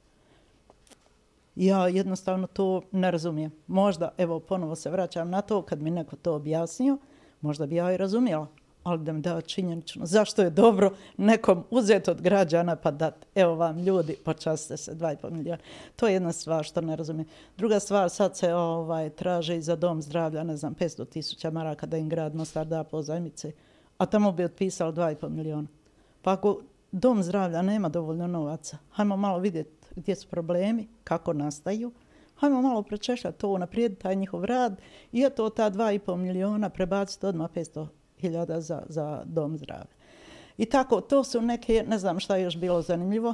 Ja jednostavno to ne razumijem. Možda, evo, ponovo se vraćam na to, kad mi neko to objasnio, možda bi ja i razumjela. Ali da mi da činjenično, zašto je dobro nekom uzeti od građana pa dat, evo vam ljudi, počaste se 2,5 milijuna. To je jedna stvar što ne razumijem. Druga stvar, sad se ovaj traže i za dom zdravlja, ne znam, 500 tisuća maraka da im grad Mostar da pozajmice, a tamo bi otpisalo 2,5 milijuna. Pa ako dom zdravlja nema dovoljno novaca, hajmo malo vidjeti gdje su problemi, kako nastaju, hajmo malo prečešljati to, naprijediti taj njihov rad i eto ta 2,5 miliona prebaciti odmah 500 hiljada za, za dom zdravlja. I tako, to su neke, ne znam šta je još bilo zanimljivo.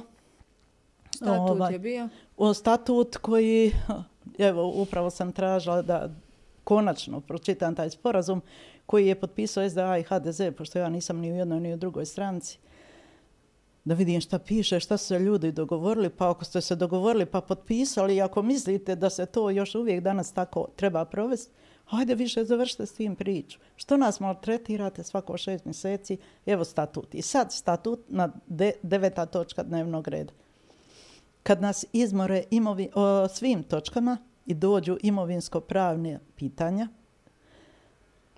Statut Ovaj, je bio. o statut koji, evo, upravo sam tražila da konačno pročitam taj sporazum koji je potpisao SDA i HDZ, pošto ja nisam ni u jednoj ni u drugoj stranci. Da vidim šta piše, šta su se ljudi dogovorili, pa ako ste se dogovorili pa potpisali, i ako mislite da se to još uvijek danas tako treba provesti, hajde više završite s tim priču. Što nas maltretirate svako šest mjeseci? Evo statut. I sad statut na de, deveta točka dnevnog reda kad nas izmore imovi, o, svim točkama i dođu imovinsko-pravne pitanja,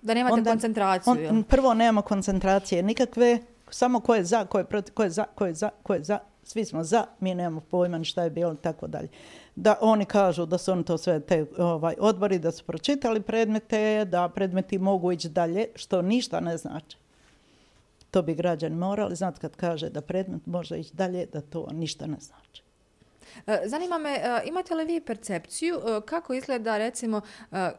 Da nemate Onda- koncentraciju. on, prvo nemamo koncentracije nikakve, samo ko je za, ko je protiv, ko je za, ko je za, ko je za, svi smo za, mi nemamo pojma ni šta je bilo i tako dalje. Da oni kažu da su oni to sve te ovaj, odbori, da su pročitali predmete, da predmeti mogu ići dalje, što ništa ne znači. To bi građani morali znati kad kaže da predmet može ići dalje, da to ništa ne znači. E, zanima me, e, imate li vi percepciju e, kako izgleda recimo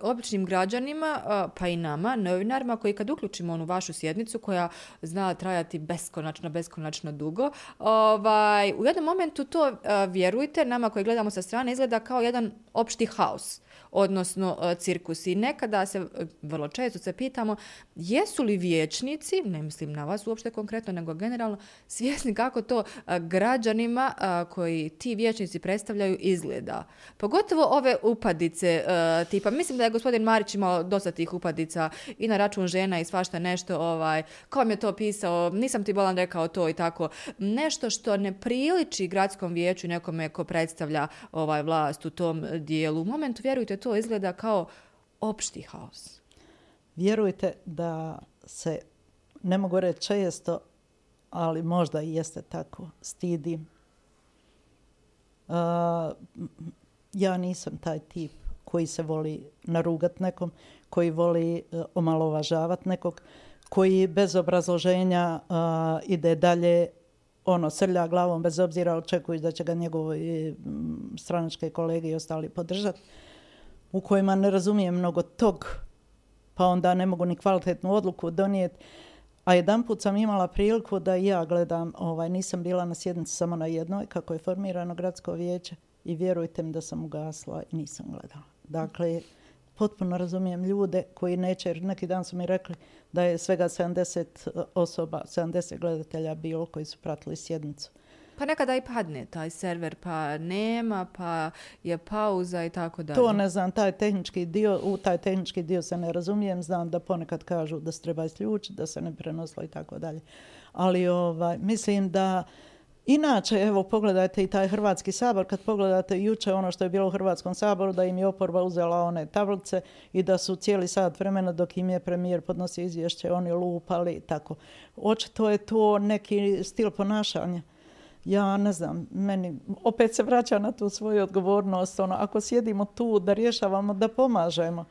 običnim građanima, pa i nama, novinarima, koji kad uključimo onu vašu sjednicu koja zna trajati beskonačno, beskonačno dugo, ovaj, u jednom momentu to, vjerujte, nama koji gledamo sa strane, izgleda kao jedan opšti haos odnosno cirkus. I nekada se, vrlo često se pitamo, jesu li vječnici, ne mislim na vas uopšte konkretno, nego generalno, svjesni kako to građanima koji ti vijećnici predstavljaju izgleda. Pogotovo ove upadice e, tipa, mislim da je gospodin Marić imao dosta tih upadica i na račun žena i svašta nešto, ovaj, kom je to pisao, nisam ti bolan rekao to i tako. Nešto što ne priliči gradskom vijeću nekome ko predstavlja ovaj vlast u tom dijelu. U momentu, vjerujte, to izgleda kao opšti haos. Vjerujte da se, ne mogu reći često, ali možda i jeste tako, stidim. Uh, ja nisam taj tip koji se voli narugat nekom, koji voli uh, omalovažavat nekog, koji bez obrazloženja uh, ide dalje ono srlja glavom bez obzira očekujući da će ga njegovi e, stranačke kolege i ostali podržati, u kojima ne razumijem mnogo tog pa onda ne mogu ni kvalitetnu odluku donijeti. A jedan put sam imala priliku da ja gledam, ovaj, nisam bila na sjednici samo na jednoj, kako je formirano gradsko vijeće i vjerujte mi da sam ugasla i nisam gledala. Dakle, potpuno razumijem ljude koji neće, jer neki dan su mi rekli da je svega 70 eh, osoba, 70 gledatelja bilo koji su pratili sjednicu. Pa nekada i padne taj server, pa nema, pa je pauza i tako dalje. To ne znam, taj tehnički dio, u taj tehnički dio se ne razumijem, znam da ponekad kažu da se treba isključiti, da se ne prenoslo i tako dalje. Ali ovaj, mislim da Inače, evo, pogledajte i taj Hrvatski sabor, kad pogledate juče ono što je bilo u Hrvatskom saboru, da im je oporba uzela one tablice i da su cijeli sat vremena dok im je premijer podnosio izvješće, oni lupali i tako. Očito je to neki stil ponašanja. Ja ne znam, meni opet se vraća na tu svoju odgovornost. Ono, ako sjedimo tu da rješavamo, da pomažemo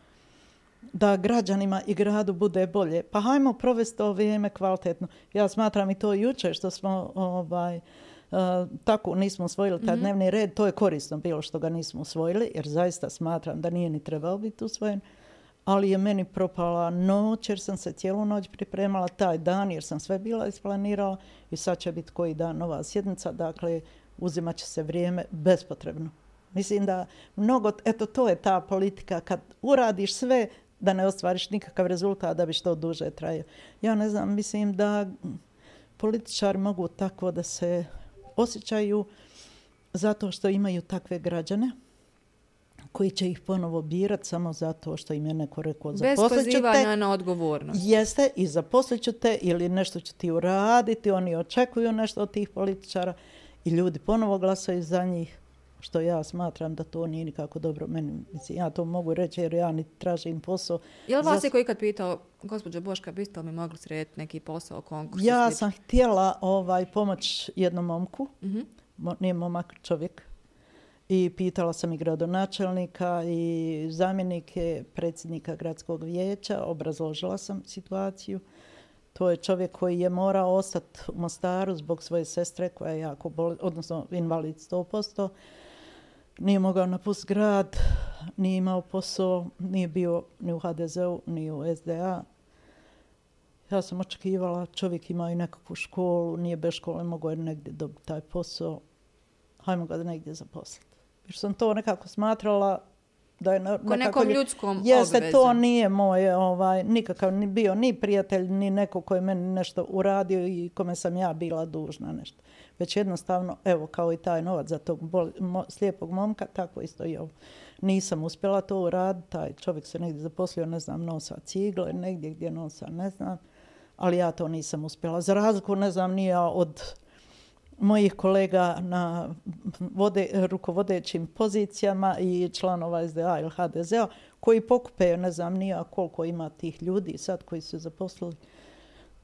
da građanima i gradu bude bolje. Pa hajmo provesti to vrijeme kvalitetno. Ja smatram i to juče što smo ovaj, uh, tako nismo usvojili taj mm-hmm. dnevni red. To je korisno bilo što ga nismo usvojili jer zaista smatram da nije ni trebao biti usvojen. Ali je meni propala noć jer sam se cijelu noć pripremala taj dan jer sam sve bila isplanirala i sad će biti koji dan nova sjednica. Dakle, uzimat će se vrijeme bespotrebno. Mislim da mnogo, eto to je ta politika, kad uradiš sve da ne ostvariš nikakav rezultat da bi što duže trajao. Ja ne znam, mislim da političari mogu tako da se osjećaju zato što imaju takve građane koji će ih ponovo birat samo zato što im je neko rekao Bez pozivanja na odgovornost. Jeste i zaposlit te ili nešto će ti uraditi, oni očekuju nešto od tih političara i ljudi ponovo glasaju za njih što ja smatram da to nije nikako dobro. Meni, mislim, ja to mogu reći jer ja ni tražim posao. Je li vas je koji kad pitao, gospođo Boška, biste li mi mogli srediti neki posao, konkurs? Ja sam htjela ovaj, pomoć jednom momku, mm -hmm. nije momak čovjek, i pitala sam i gradonačelnika i zamjenike predsjednika gradskog vijeća, obrazložila sam situaciju. To je čovjek koji je morao ostati u Mostaru zbog svoje sestre koja je jako boli, odnosno invalid 100% nije mogao napustiti grad, nije imao posao, nije bio ni u HDZ-u, ni u SDA. Ja sam očekivala, čovjek ima i nekakvu školu, nije bez škole, mogo je negdje dobiti taj posao. Hajmo ga da negdje zaposliti. Jer sam to nekako smatrala da je nekako... Ko nekom ljudskom jeste, obvezom. to nije moj ovaj, nikakav ni bio ni prijatelj, ni neko koji je meni nešto uradio i kome sam ja bila dužna nešto već jednostavno, evo, kao i taj novac za tog bol, mo, slijepog momka, tako isto i ovo. Nisam uspjela to uraditi, taj čovjek se negdje zaposlio, ne znam, nosa cigle, negdje gdje nosa, ne znam, ali ja to nisam uspjela. Za razliku, ne znam, nije od mojih kolega na vode, rukovodećim pozicijama i članova SDA ili HDZ-a, koji pokupe, ne znam, nije koliko ima tih ljudi sad koji su zaposlili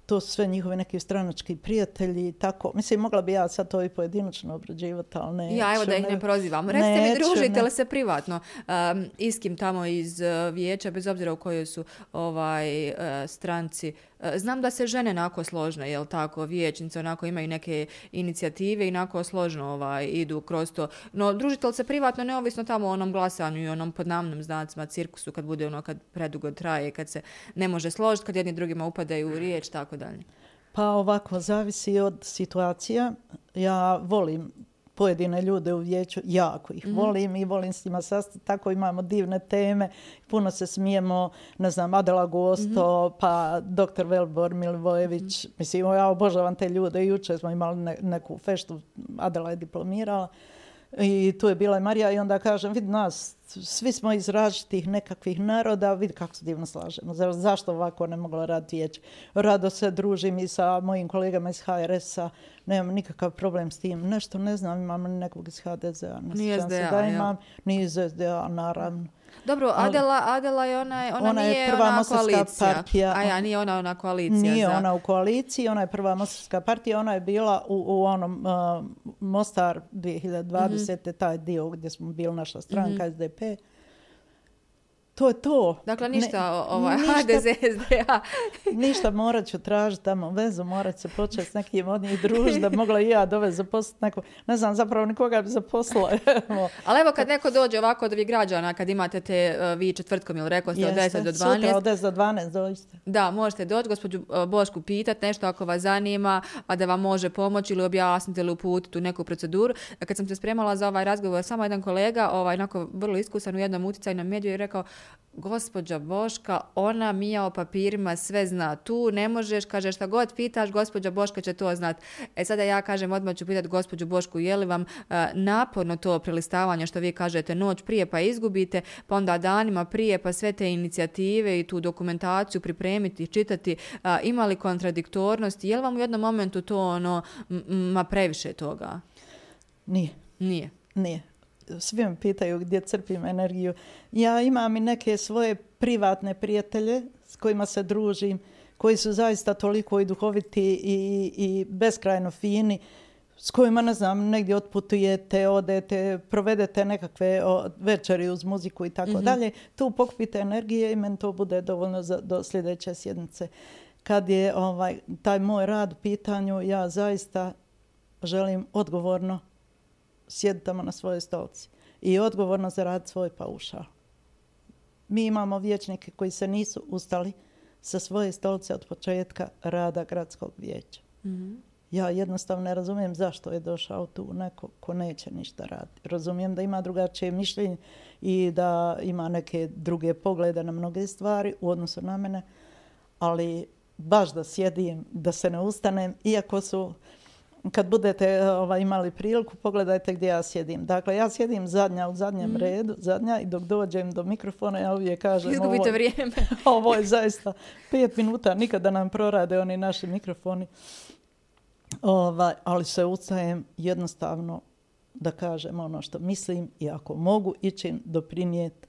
to su sve njihove neki stranački prijatelji i tako. Mislim, mogla bi ja sad to i pojedinačno obrađivati, ali neću. Ja, evo da ih ne prozivam. Recite mi, družite li se privatno um, iskim tamo iz uh, vijeća, bez obzira u kojoj su ovaj uh, stranci? Uh, E, znam da se žene nako složne, jel tako, vijećnice onako imaju neke inicijative i nako složno ovaj, idu kroz to. No, družite li se privatno, neovisno tamo o onom glasanju i onom podnamnom znacima, cirkusu, kad bude ono, kad predugo traje, kad se ne može složiti, kad jedni drugima upadaju u riječ, tako dalje? Pa ovako, zavisi od situacija. Ja volim pojedine ljude u vijeću, jako ih mm-hmm. volim i volim s njima sastati. Tako imamo divne teme, puno se smijemo, ne znam, Adela Gosto, mm-hmm. pa doktor Velbor Milivojević. Mm-hmm. Mislim, ja obožavam te ljude. Juče smo imali ne, neku feštu, Adela je diplomirala. I tu je bila i Marija i onda kažem, vidi nas, svi smo iz različitih nekakvih naroda, vidi kako se divno slažemo. Za, zašto ovako ne mogla raditi vijeć? Rado se družim i sa mojim kolegama iz HRS-a, nemam nikakav problem s tim. Nešto ne znam, imam nekog iz HDZ-a. Nije SDA, da imam, Nije iz SDA, naravno. Dobro, Adela, Adela je ona, ona, ona nije je prva ona koalicija. partija. A ja, nije ona ona koalicija. Nije za... ona u koaliciji, ona je prva mostarska partija, ona je bila u, u onom uh, Mostar 2020. Mm -hmm. taj dio gdje smo bili naša stranka mm -hmm. SDP to je to. Dakle, ništa ne, ovaj, ništa, HDZ, SDA. ništa, morat ću tražiti tamo vezu, morat se početi s nekim od njih družiti, da mogla i ja dove zaposliti neko. Ne znam, zapravo nikoga bi zaposlila. Ali evo kad neko dođe ovako od ovih građana, kad imate te uh, vi četvrtkom ili rekao ste od 10 do 12. Sutra od 10 do 12 dođite. Da, možete doći, gospođu uh, Bošku pitati nešto ako vas zanima, a da vam može pomoći ili objasniti ili uputiti u neku proceduru. Kad sam se spremala za ovaj razgovor, samo jedan kolega, ovaj, onako vrlo iskusan u jednom uticajnom mediju, je rekao, gospođa Boška, ona mija o papirima sve zna. Tu ne možeš, kaže šta god pitaš, gospođa Boška će to znat. E sada ja kažem, odmah ću pitati gospođu Bošku, je li vam uh, naporno to prelistavanje što vi kažete noć prije pa izgubite, pa onda danima prije pa sve te inicijative i tu dokumentaciju pripremiti, čitati, uh, ima li kontradiktornost, je li vam u jednom momentu to ono, ma previše toga? Nije. Nije. Nije svi me pitaju gdje crpim energiju. Ja imam i neke svoje privatne prijatelje s kojima se družim, koji su zaista toliko i duhoviti i, i beskrajno fini, s kojima, ne znam, negdje otputujete, odete, provedete nekakve o, večeri uz muziku i tako mm -hmm. dalje. Tu pokupite energije i meni to bude dovoljno za, do sljedeće sjednice. Kad je ovaj taj moj rad u pitanju, ja zaista želim odgovorno sjedi tamo na svojoj stolci i odgovorno za rad svoj paušal. Mi imamo vječnike koji se nisu ustali sa svoje stolce od početka rada gradskog vijeća. Mm -hmm. Ja jednostavno ne razumijem zašto je došao tu neko ko neće ništa raditi. Razumijem da ima drugačije mišljenje i da ima neke druge poglede na mnoge stvari u odnosu na mene, ali baš da sjedim, da se ne ustanem, iako su kad budete ovaj, imali priliku, pogledajte gdje ja sjedim. Dakle, ja sjedim zadnja u zadnjem mm. redu, zadnja i dok dođem do mikrofona, ja uvijek kažem... Izgubite ovo, vrijeme. ovo je zaista pet minuta, nikada nam prorade oni naši mikrofoni. Ovaj, ali se ustajem jednostavno da kažem ono što mislim i ako mogu ići doprinijeti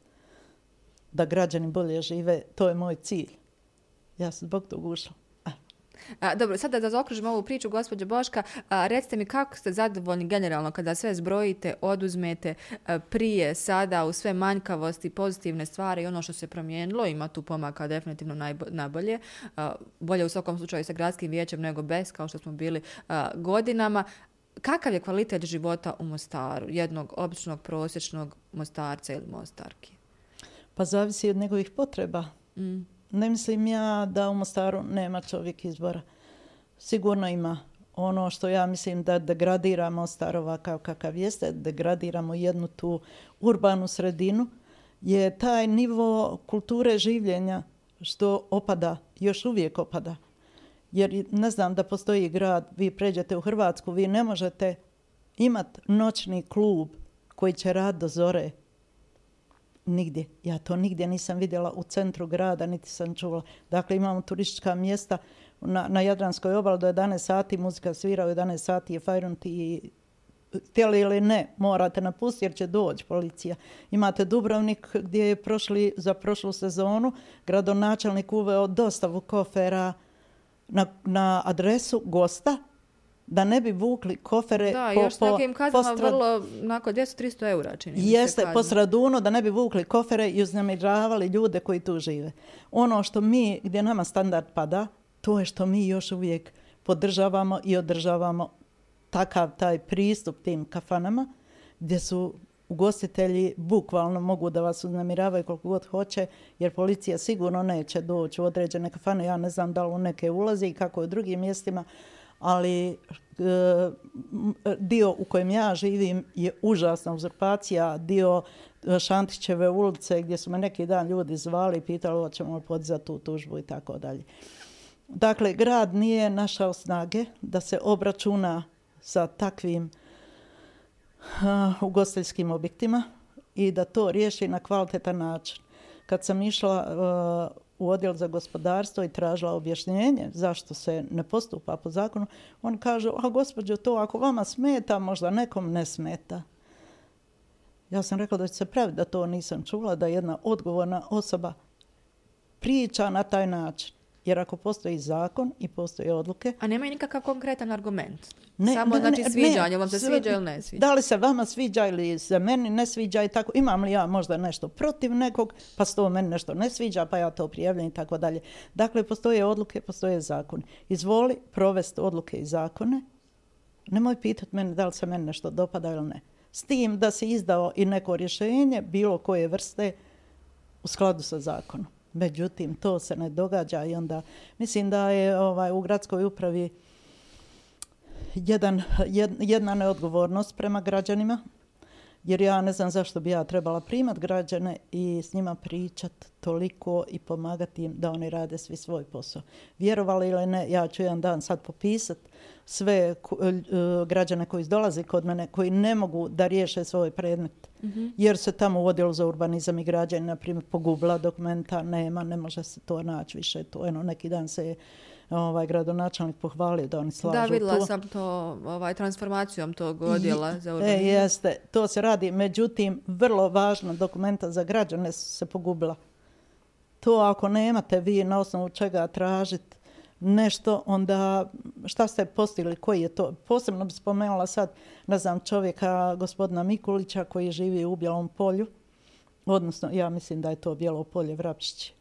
da građani bolje žive, to je moj cilj. Ja sam zbog tog ušla. A, dobro, sada da zaokružimo ovu priču, gospođa Boška, a, recite mi kako ste zadovoljni generalno kada sve zbrojite, oduzmete a, prije, sada, u sve manjkavosti, pozitivne stvari i ono što se promijenilo, ima tu pomaka definitivno najbo, najbolje, a, bolje u svakom slučaju sa gradskim vijećem nego bez, kao što smo bili a, godinama. Kakav je kvalitet života u Mostaru, jednog običnog, prosječnog Mostarca ili Mostarki? Pa zavisi od njegovih potreba. Mm. Ne mislim ja da u Mostaru nema čovjek izbora. Sigurno ima ono što ja mislim da degradiramo Mostar ovakav kakav jeste, degradiramo jednu tu urbanu sredinu, je taj nivo kulture življenja što opada, još uvijek opada. Jer ne znam da postoji grad, vi pređete u Hrvatsku, vi ne možete imati noćni klub koji će rad do zore nigdje. Ja to nigdje nisam vidjela u centru grada, niti sam čula. Dakle, imamo turistička mjesta na, na Jadranskoj obali do 11 sati, muzika svira u 11 sati, je fajrunt i htjeli ili ne, morate napustiti jer će doći policija. Imate Dubrovnik gdje je prošli za prošlu sezonu gradonačelnik uveo dostavu kofera na, na adresu gosta da ne bi vukli kofere da, po, još po, nekim kaznama postrad... vrlo, nakon 200-300 eura čini. Jeste, po sraduno, da ne bi vukli kofere i uznamiravali ljude koji tu žive. Ono što mi, gdje nama standard pada, to je što mi još uvijek podržavamo i održavamo takav taj pristup tim kafanama, gdje su ugostitelji bukvalno mogu da vas uznamiravaju koliko god hoće, jer policija sigurno neće doći u određene kafane. Ja ne znam da li u neke ulazi i kako je u drugim mjestima, ali e, dio u kojem ja živim je užasna uzurpacija, dio eh, Šantićeve ulice gdje su me neki dan ljudi zvali i pitali hoćemo li podizati tu tužbu i tako dalje. Dakle, grad nije našao snage da se obračuna sa takvim uh, ugostiteljskim objektima i da to riješi na kvalitetan način. Kad sam išla uh, u odjel za gospodarstvo i tražila objašnjenje zašto se ne postupa po zakonu, on kaže, a gospođo, to ako vama smeta, možda nekom ne smeta. Ja sam rekla da će se praviti da to nisam čula, da jedna odgovorna osoba priča na taj način. Jer ako postoji zakon i postoje odluke... A nema nikakav konkretan argument? Ne, Samo ne, znači sviđanje, ne, vam se sviđa ili ne sviđa? Da li se vama sviđa ili se meni ne sviđa i tako. Imam li ja možda nešto protiv nekog, pa se to meni nešto ne sviđa, pa ja to prijavljam i tako dalje. Dakle, postoje odluke, postoje zakon. Izvoli provesti odluke i zakone. Nemoj pitati mene da li se meni nešto dopada ili ne. S tim da se izdao i neko rješenje, bilo koje vrste, u skladu sa zakonom. Međutim, to se ne događa i onda mislim da je ovaj u gradskoj upravi jedan, jedna neodgovornost prema građanima. Jer ja ne znam zašto bi ja trebala primat građane i s njima pričat toliko i pomagati im da oni rade svi svoj posao. Vjerovali ili ne, ja ću jedan dan sad popisat sve ku- e, građane koji dolaze kod mene, koji ne mogu da riješe svoj predmet. Jer se tamo u odjelu za urbanizam i građanje, na primjer, pogubila dokumenta, nema, ne može se to naći više. To, eno, neki dan se je ovaj gradonačelnik pohvalio da oni slažu Da, vidjela to. sam to ovaj, transformacijom tog odjela za E, urbanizam. jeste, to se radi. Međutim, vrlo važna dokumenta za građane su se pogubila. To ako nemate vi na osnovu čega tražiti nešto, onda šta ste postigli, koji je to? Posebno bi spomenula sad, ne znam, čovjeka gospodina Mikulića koji živi u Bijelom polju, odnosno ja mislim da je to Bijelo polje Vrapčići,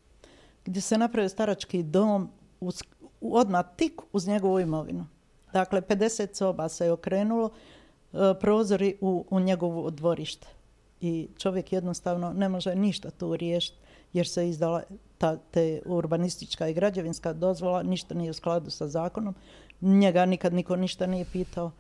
gdje se napravio starački dom u- odmah tik uz njegovu imovinu. Dakle, 50 soba se je okrenulo, e, prozori u, u njegovu dvorište. I čovjek jednostavno ne može ništa tu riješiti jer se izdala ta te urbanistička i građevinska dozvola, ništa nije u skladu sa zakonom. Njega nikad niko ništa nije pitao.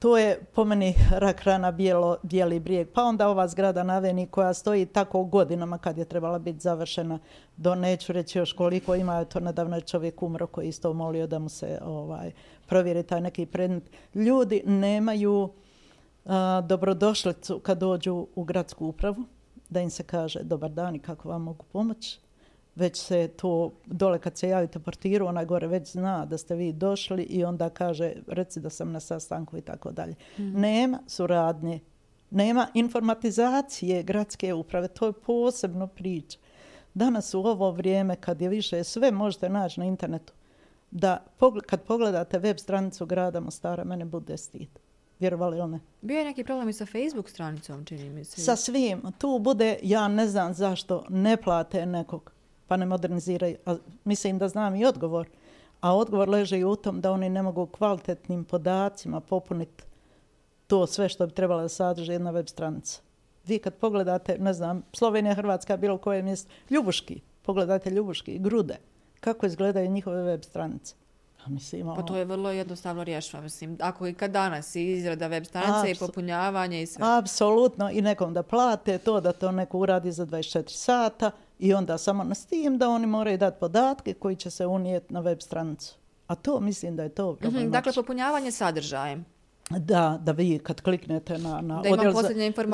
To je po meni rak rana bijelo, bijeli brijeg. Pa onda ova zgrada na Aveni koja stoji tako godinama kad je trebala biti završena do neću reći još koliko ima, to nedavno je čovjek umro koji isto molio da mu se ovaj provjeri taj neki predmet. Ljudi nemaju a, dobrodošlicu kad dođu u gradsku upravu, da im se kaže dobar dan i kako vam mogu pomoći. Već se to, dole kad se javite portiru, onaj gore već zna da ste vi došli i onda kaže reci da sam na sastanku i tako dalje. Nema suradnje, nema informatizacije gradske uprave, to je posebno priča. Danas u ovo vrijeme kad je više sve možete naći na internetu, da pogled- kad pogledate web stranicu grada Mostara, mene bude stid. Vjerovali ili ne? Bio je neki problem i sa Facebook stranicom, čini mi se. Sa svim. Tu bude, ja ne znam zašto ne plate nekog, pa ne moderniziraju. A mislim da znam i odgovor. A odgovor leži i u tom da oni ne mogu kvalitetnim podacima popuniti to sve što bi trebalo da sadrži jedna web stranica. Vi kad pogledate, ne znam, Slovenija, Hrvatska, bilo koje mjesto, Ljubuški, pogledajte Ljubuški, Grude, kako izgledaju njihove web stranice. Mislim, Pa ono- to je vrlo jednostavno rješivo. Mislim, ako i kad danas i izrada web stranice i popunjavanje i sve. Apsolutno i nekom da plate to da to neko uradi za 24 sata i onda samo na Steam da oni moraju dati podatke koji će se unijeti na web stranicu. A to mislim da je to Mhm, problem. Dakle, popunjavanje sadržajem. Da, da vi kad kliknete na, na Da odjel za-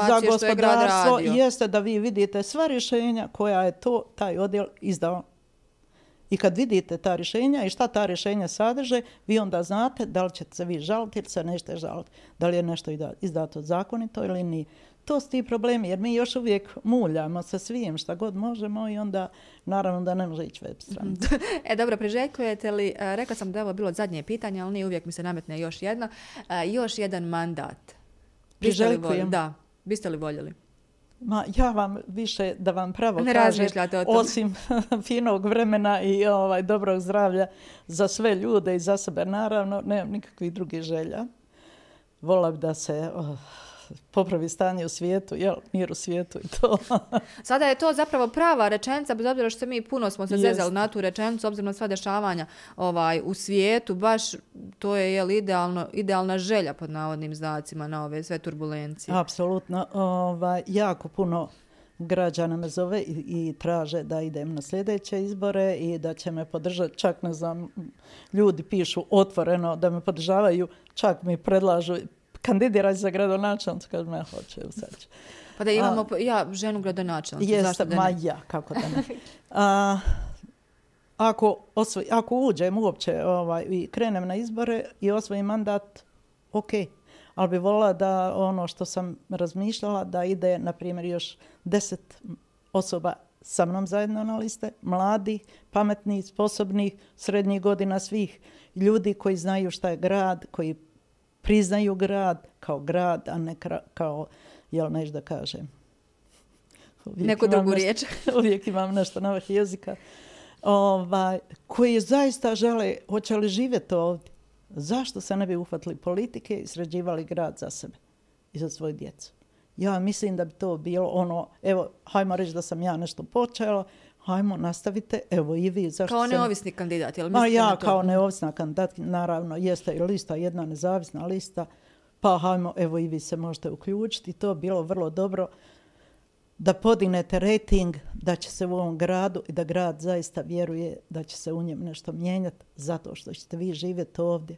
za je gospodarstvo, radio. jeste da vi vidite sva rješenja koja je to taj odjel izdao. I kad vidite ta rješenja i šta ta rješenja sadrže, vi onda znate da li ćete se vi žaliti ili se nećete žaliti. Da li je nešto izdato zakonito ili nije. To su ti problemi, jer mi još uvijek muljamo sa svim šta god možemo i onda naravno da ne može ići web stranica. E, dobro, priželjkujete li, e, rekla sam da je ovo bilo zadnje pitanje, ali nije uvijek mi se nametne još jedna, e, još jedan mandat. Priželjkujem. Da, biste li voljeli? Ma ja vam više da vam pravo Ne kažem, o osim finog vremena i ovaj dobrog zdravlja za sve ljude i za sebe naravno, nemam nikakvih drugih želja. Vola bi da se oh, popravi stanje u svijetu, jel, mir u svijetu i to. Sada je to zapravo prava rečenica, bez obzira što mi puno smo se zezali na tu rečenicu, obzirom na sva dešavanja ovaj, u svijetu, baš to je jel, idealno, idealna želja pod navodnim znacima na ove sve turbulencije. Apsolutno, ovaj, jako puno građana me zove i, i traže da idem na sljedeće izbore i da će me podržati, čak ne znam, ljudi pišu otvoreno da me podržavaju, čak mi predlažu kandidirati za gradonačelnicu, kažem hoću, evo sad ću. Pa da imamo, po- ja ženu gradonačelnicu, zašto Jeste, da ma ne? ja, kako da ne. A, ako, osvoj, ako uđem uopće ovaj, i krenem na izbore i osvojim mandat, ok. Ali bi volila da ono što sam razmišljala, da ide, na primjer, još deset osoba sa mnom zajedno na liste, mladi, pametni, sposobni, srednjih godina svih ljudi koji znaju šta je grad, koji priznaju grad kao grad, a ne kao, jel neš da kažem, Uvijek Neku drugu nešto- riječ. uvijek imam nešto na vrh jezika, ovaj, koji zaista žele, hoće li živjeti ovdje. Zašto se ne bi uhvatili politike i sređivali grad za sebe i za svoju djecu? Ja mislim da bi to bilo ono, evo, hajmo reći da sam ja nešto počela, hajmo nastavite, evo i vi. Zašto Kao neovisni kandidat, jel Ma mislite ja to? kao neovisna kandidat, naravno, jeste i lista, jedna nezavisna lista. pa hajmo, evo i vi se možete uključiti. To bilo vrlo dobro da podignete rating, da će se u ovom gradu i da grad zaista vjeruje da će se u njem nešto mijenjati zato što ćete vi živjeti ovdje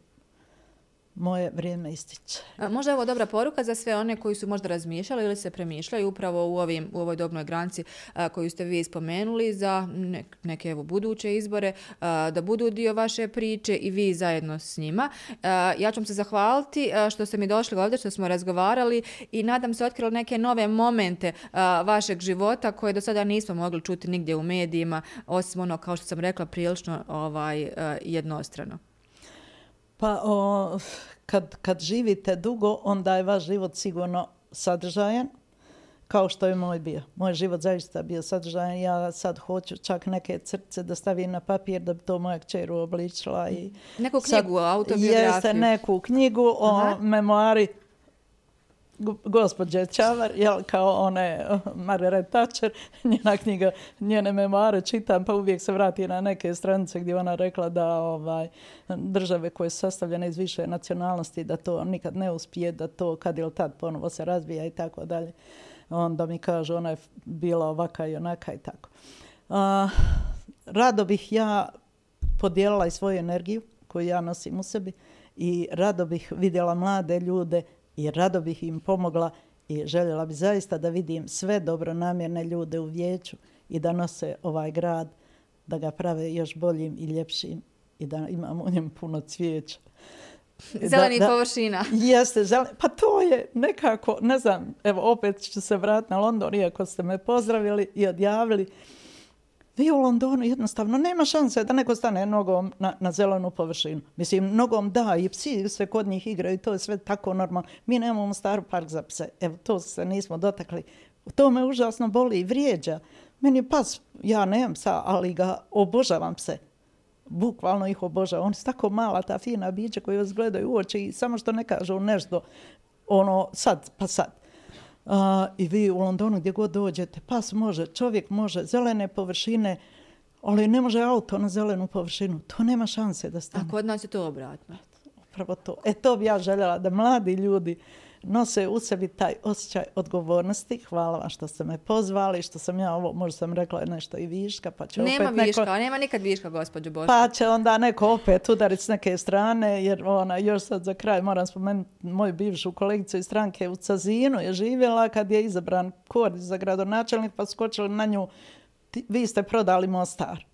moje vrijeme ističe. Možda je ovo dobra poruka za sve one koji su možda razmišljali ili se premišljaju upravo u, ovim, u ovoj dobnoj granci koju ste vi spomenuli za neke evo, buduće izbore, da budu dio vaše priče i vi zajedno s njima. Ja ću vam se zahvaliti što ste mi došli ovdje, što smo razgovarali i nadam se otkrili neke nove momente vašeg života koje do sada nismo mogli čuti nigdje u medijima, osim ono, kao što sam rekla, prilično ovaj, jednostrano. Pa o, kad, kad živite dugo, onda je vaš život sigurno sadržajan, kao što je moj bio. Moj život zaista bio sadržajan. Ja sad hoću čak neke crce da stavim na papir da bi to moja kćer uobličila. I neku knjigu, sad, autobiografiju? Jeste, neku knjigu o Aha. memoari gospođe Čavar, jel, kao one Margaret Thatcher, njena knjiga, njene memoare čitam, pa uvijek se vrati na neke stranice gdje ona rekla da ovaj države koje su sastavljene iz više nacionalnosti, da to nikad ne uspije, da to kad ili tad ponovo se razbija i tako dalje. Onda mi kaže, ona je bila ovaka i onaka i tako. A, rado bih ja podijelila i svoju energiju koju ja nosim u sebi i rado bih vidjela mlade ljude i rado bih im pomogla i željela bi zaista da vidim sve dobronamjerne ljude u vijeću i da nose ovaj grad, da ga prave još boljim i ljepšim i da imamo u njem puno cvijeća. Zeleni površina. Jeste, zeleni. Pa to je nekako, ne znam, evo opet ću se vratiti na London, iako ste me pozdravili i odjavili vi u Londonu jednostavno nema šanse da neko stane nogom na, na zelenu površinu. Mislim, nogom da, i psi se kod njih igraju i to je sve tako normalno. Mi nemamo staru park za pse. Evo, to se nismo dotakli. To me užasno boli i vrijeđa. Meni pas, ja nemam psa, ali ga obožavam pse. Bukvalno ih obožavam. Oni su tako mala, ta fina bića koji vas gledaju u oči i samo što ne kažu nešto, ono, sad, pa sad. A, I vi u Londonu gdje god dođete, pas može, čovjek može, zelene površine, ali ne može auto na zelenu površinu. To nema šanse da stane. A kod nas je to obratno. Upravo to. E to bi ja željela da mladi ljudi nose u sebi taj osjećaj odgovornosti. Hvala vam što ste me pozvali, što sam ja ovo, možda sam rekla nešto i viška, pa će nema opet viška, neko... Nema nikad viška, gospođo Boško. Pa će onda neko opet udariti s neke strane, jer ona, još sad za kraj moram spomenuti moju bivšu kolegicu iz stranke u Cazinu je živjela kad je izabran kord za gradonačelnik, pa skočili na nju, ti, vi ste prodali Mostar.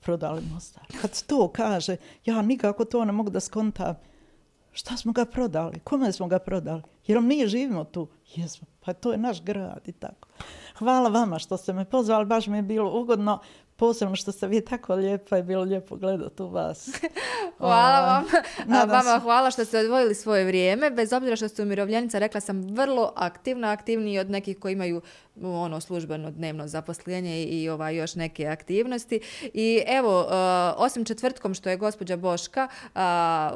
Prodali Mostar. Kad to kaže, ja nikako to ne mogu da skontam. Šta smo ga prodali? Kome smo ga prodali? Jer mi živimo tu. Jesmo. Pa to je naš grad i tako. Hvala vama što ste me pozvali. Baš mi je bilo ugodno. Posebno što ste vi tako lijepa i bilo lijepo gledati u vas. hvala vam. Vama hvala što ste odvojili svoje vrijeme. Bez obzira što ste umirovljenica, rekla sam vrlo aktivna, aktivniji od nekih koji imaju ono službeno dnevno zaposlenje i ova još neke aktivnosti. I evo, uh, osim četvrtkom što je gospođa Boška uh,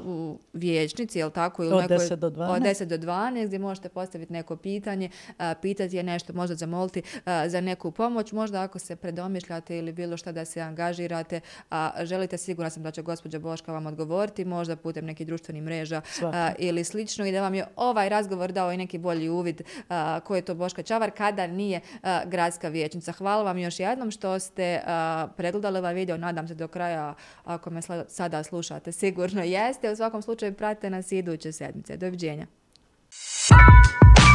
u vijećnici, je li tako? Ili od nekoj, 10 do 12. Od 10 do 12, gdje možete postaviti neko pitanje, uh, pitati je nešto, možda zamoliti uh, za neku pomoć, možda ako se predomišljate ili bilo što da se angažirate, a želite, sigurno sam da će gospođa Boška vam odgovoriti, možda putem nekih društvenih mreža uh, ili slično i da vam je ovaj razgovor dao i neki bolji uvid uh, ko je to Boška Čavar, kada nije uh, gradska vijećnica. Hvala vam još jednom što ste uh, pregledali ovaj video. Nadam se do kraja, ako me sada slušate, sigurno jeste. U svakom slučaju pratite nas iduće sedmice. Doviđenja. Thank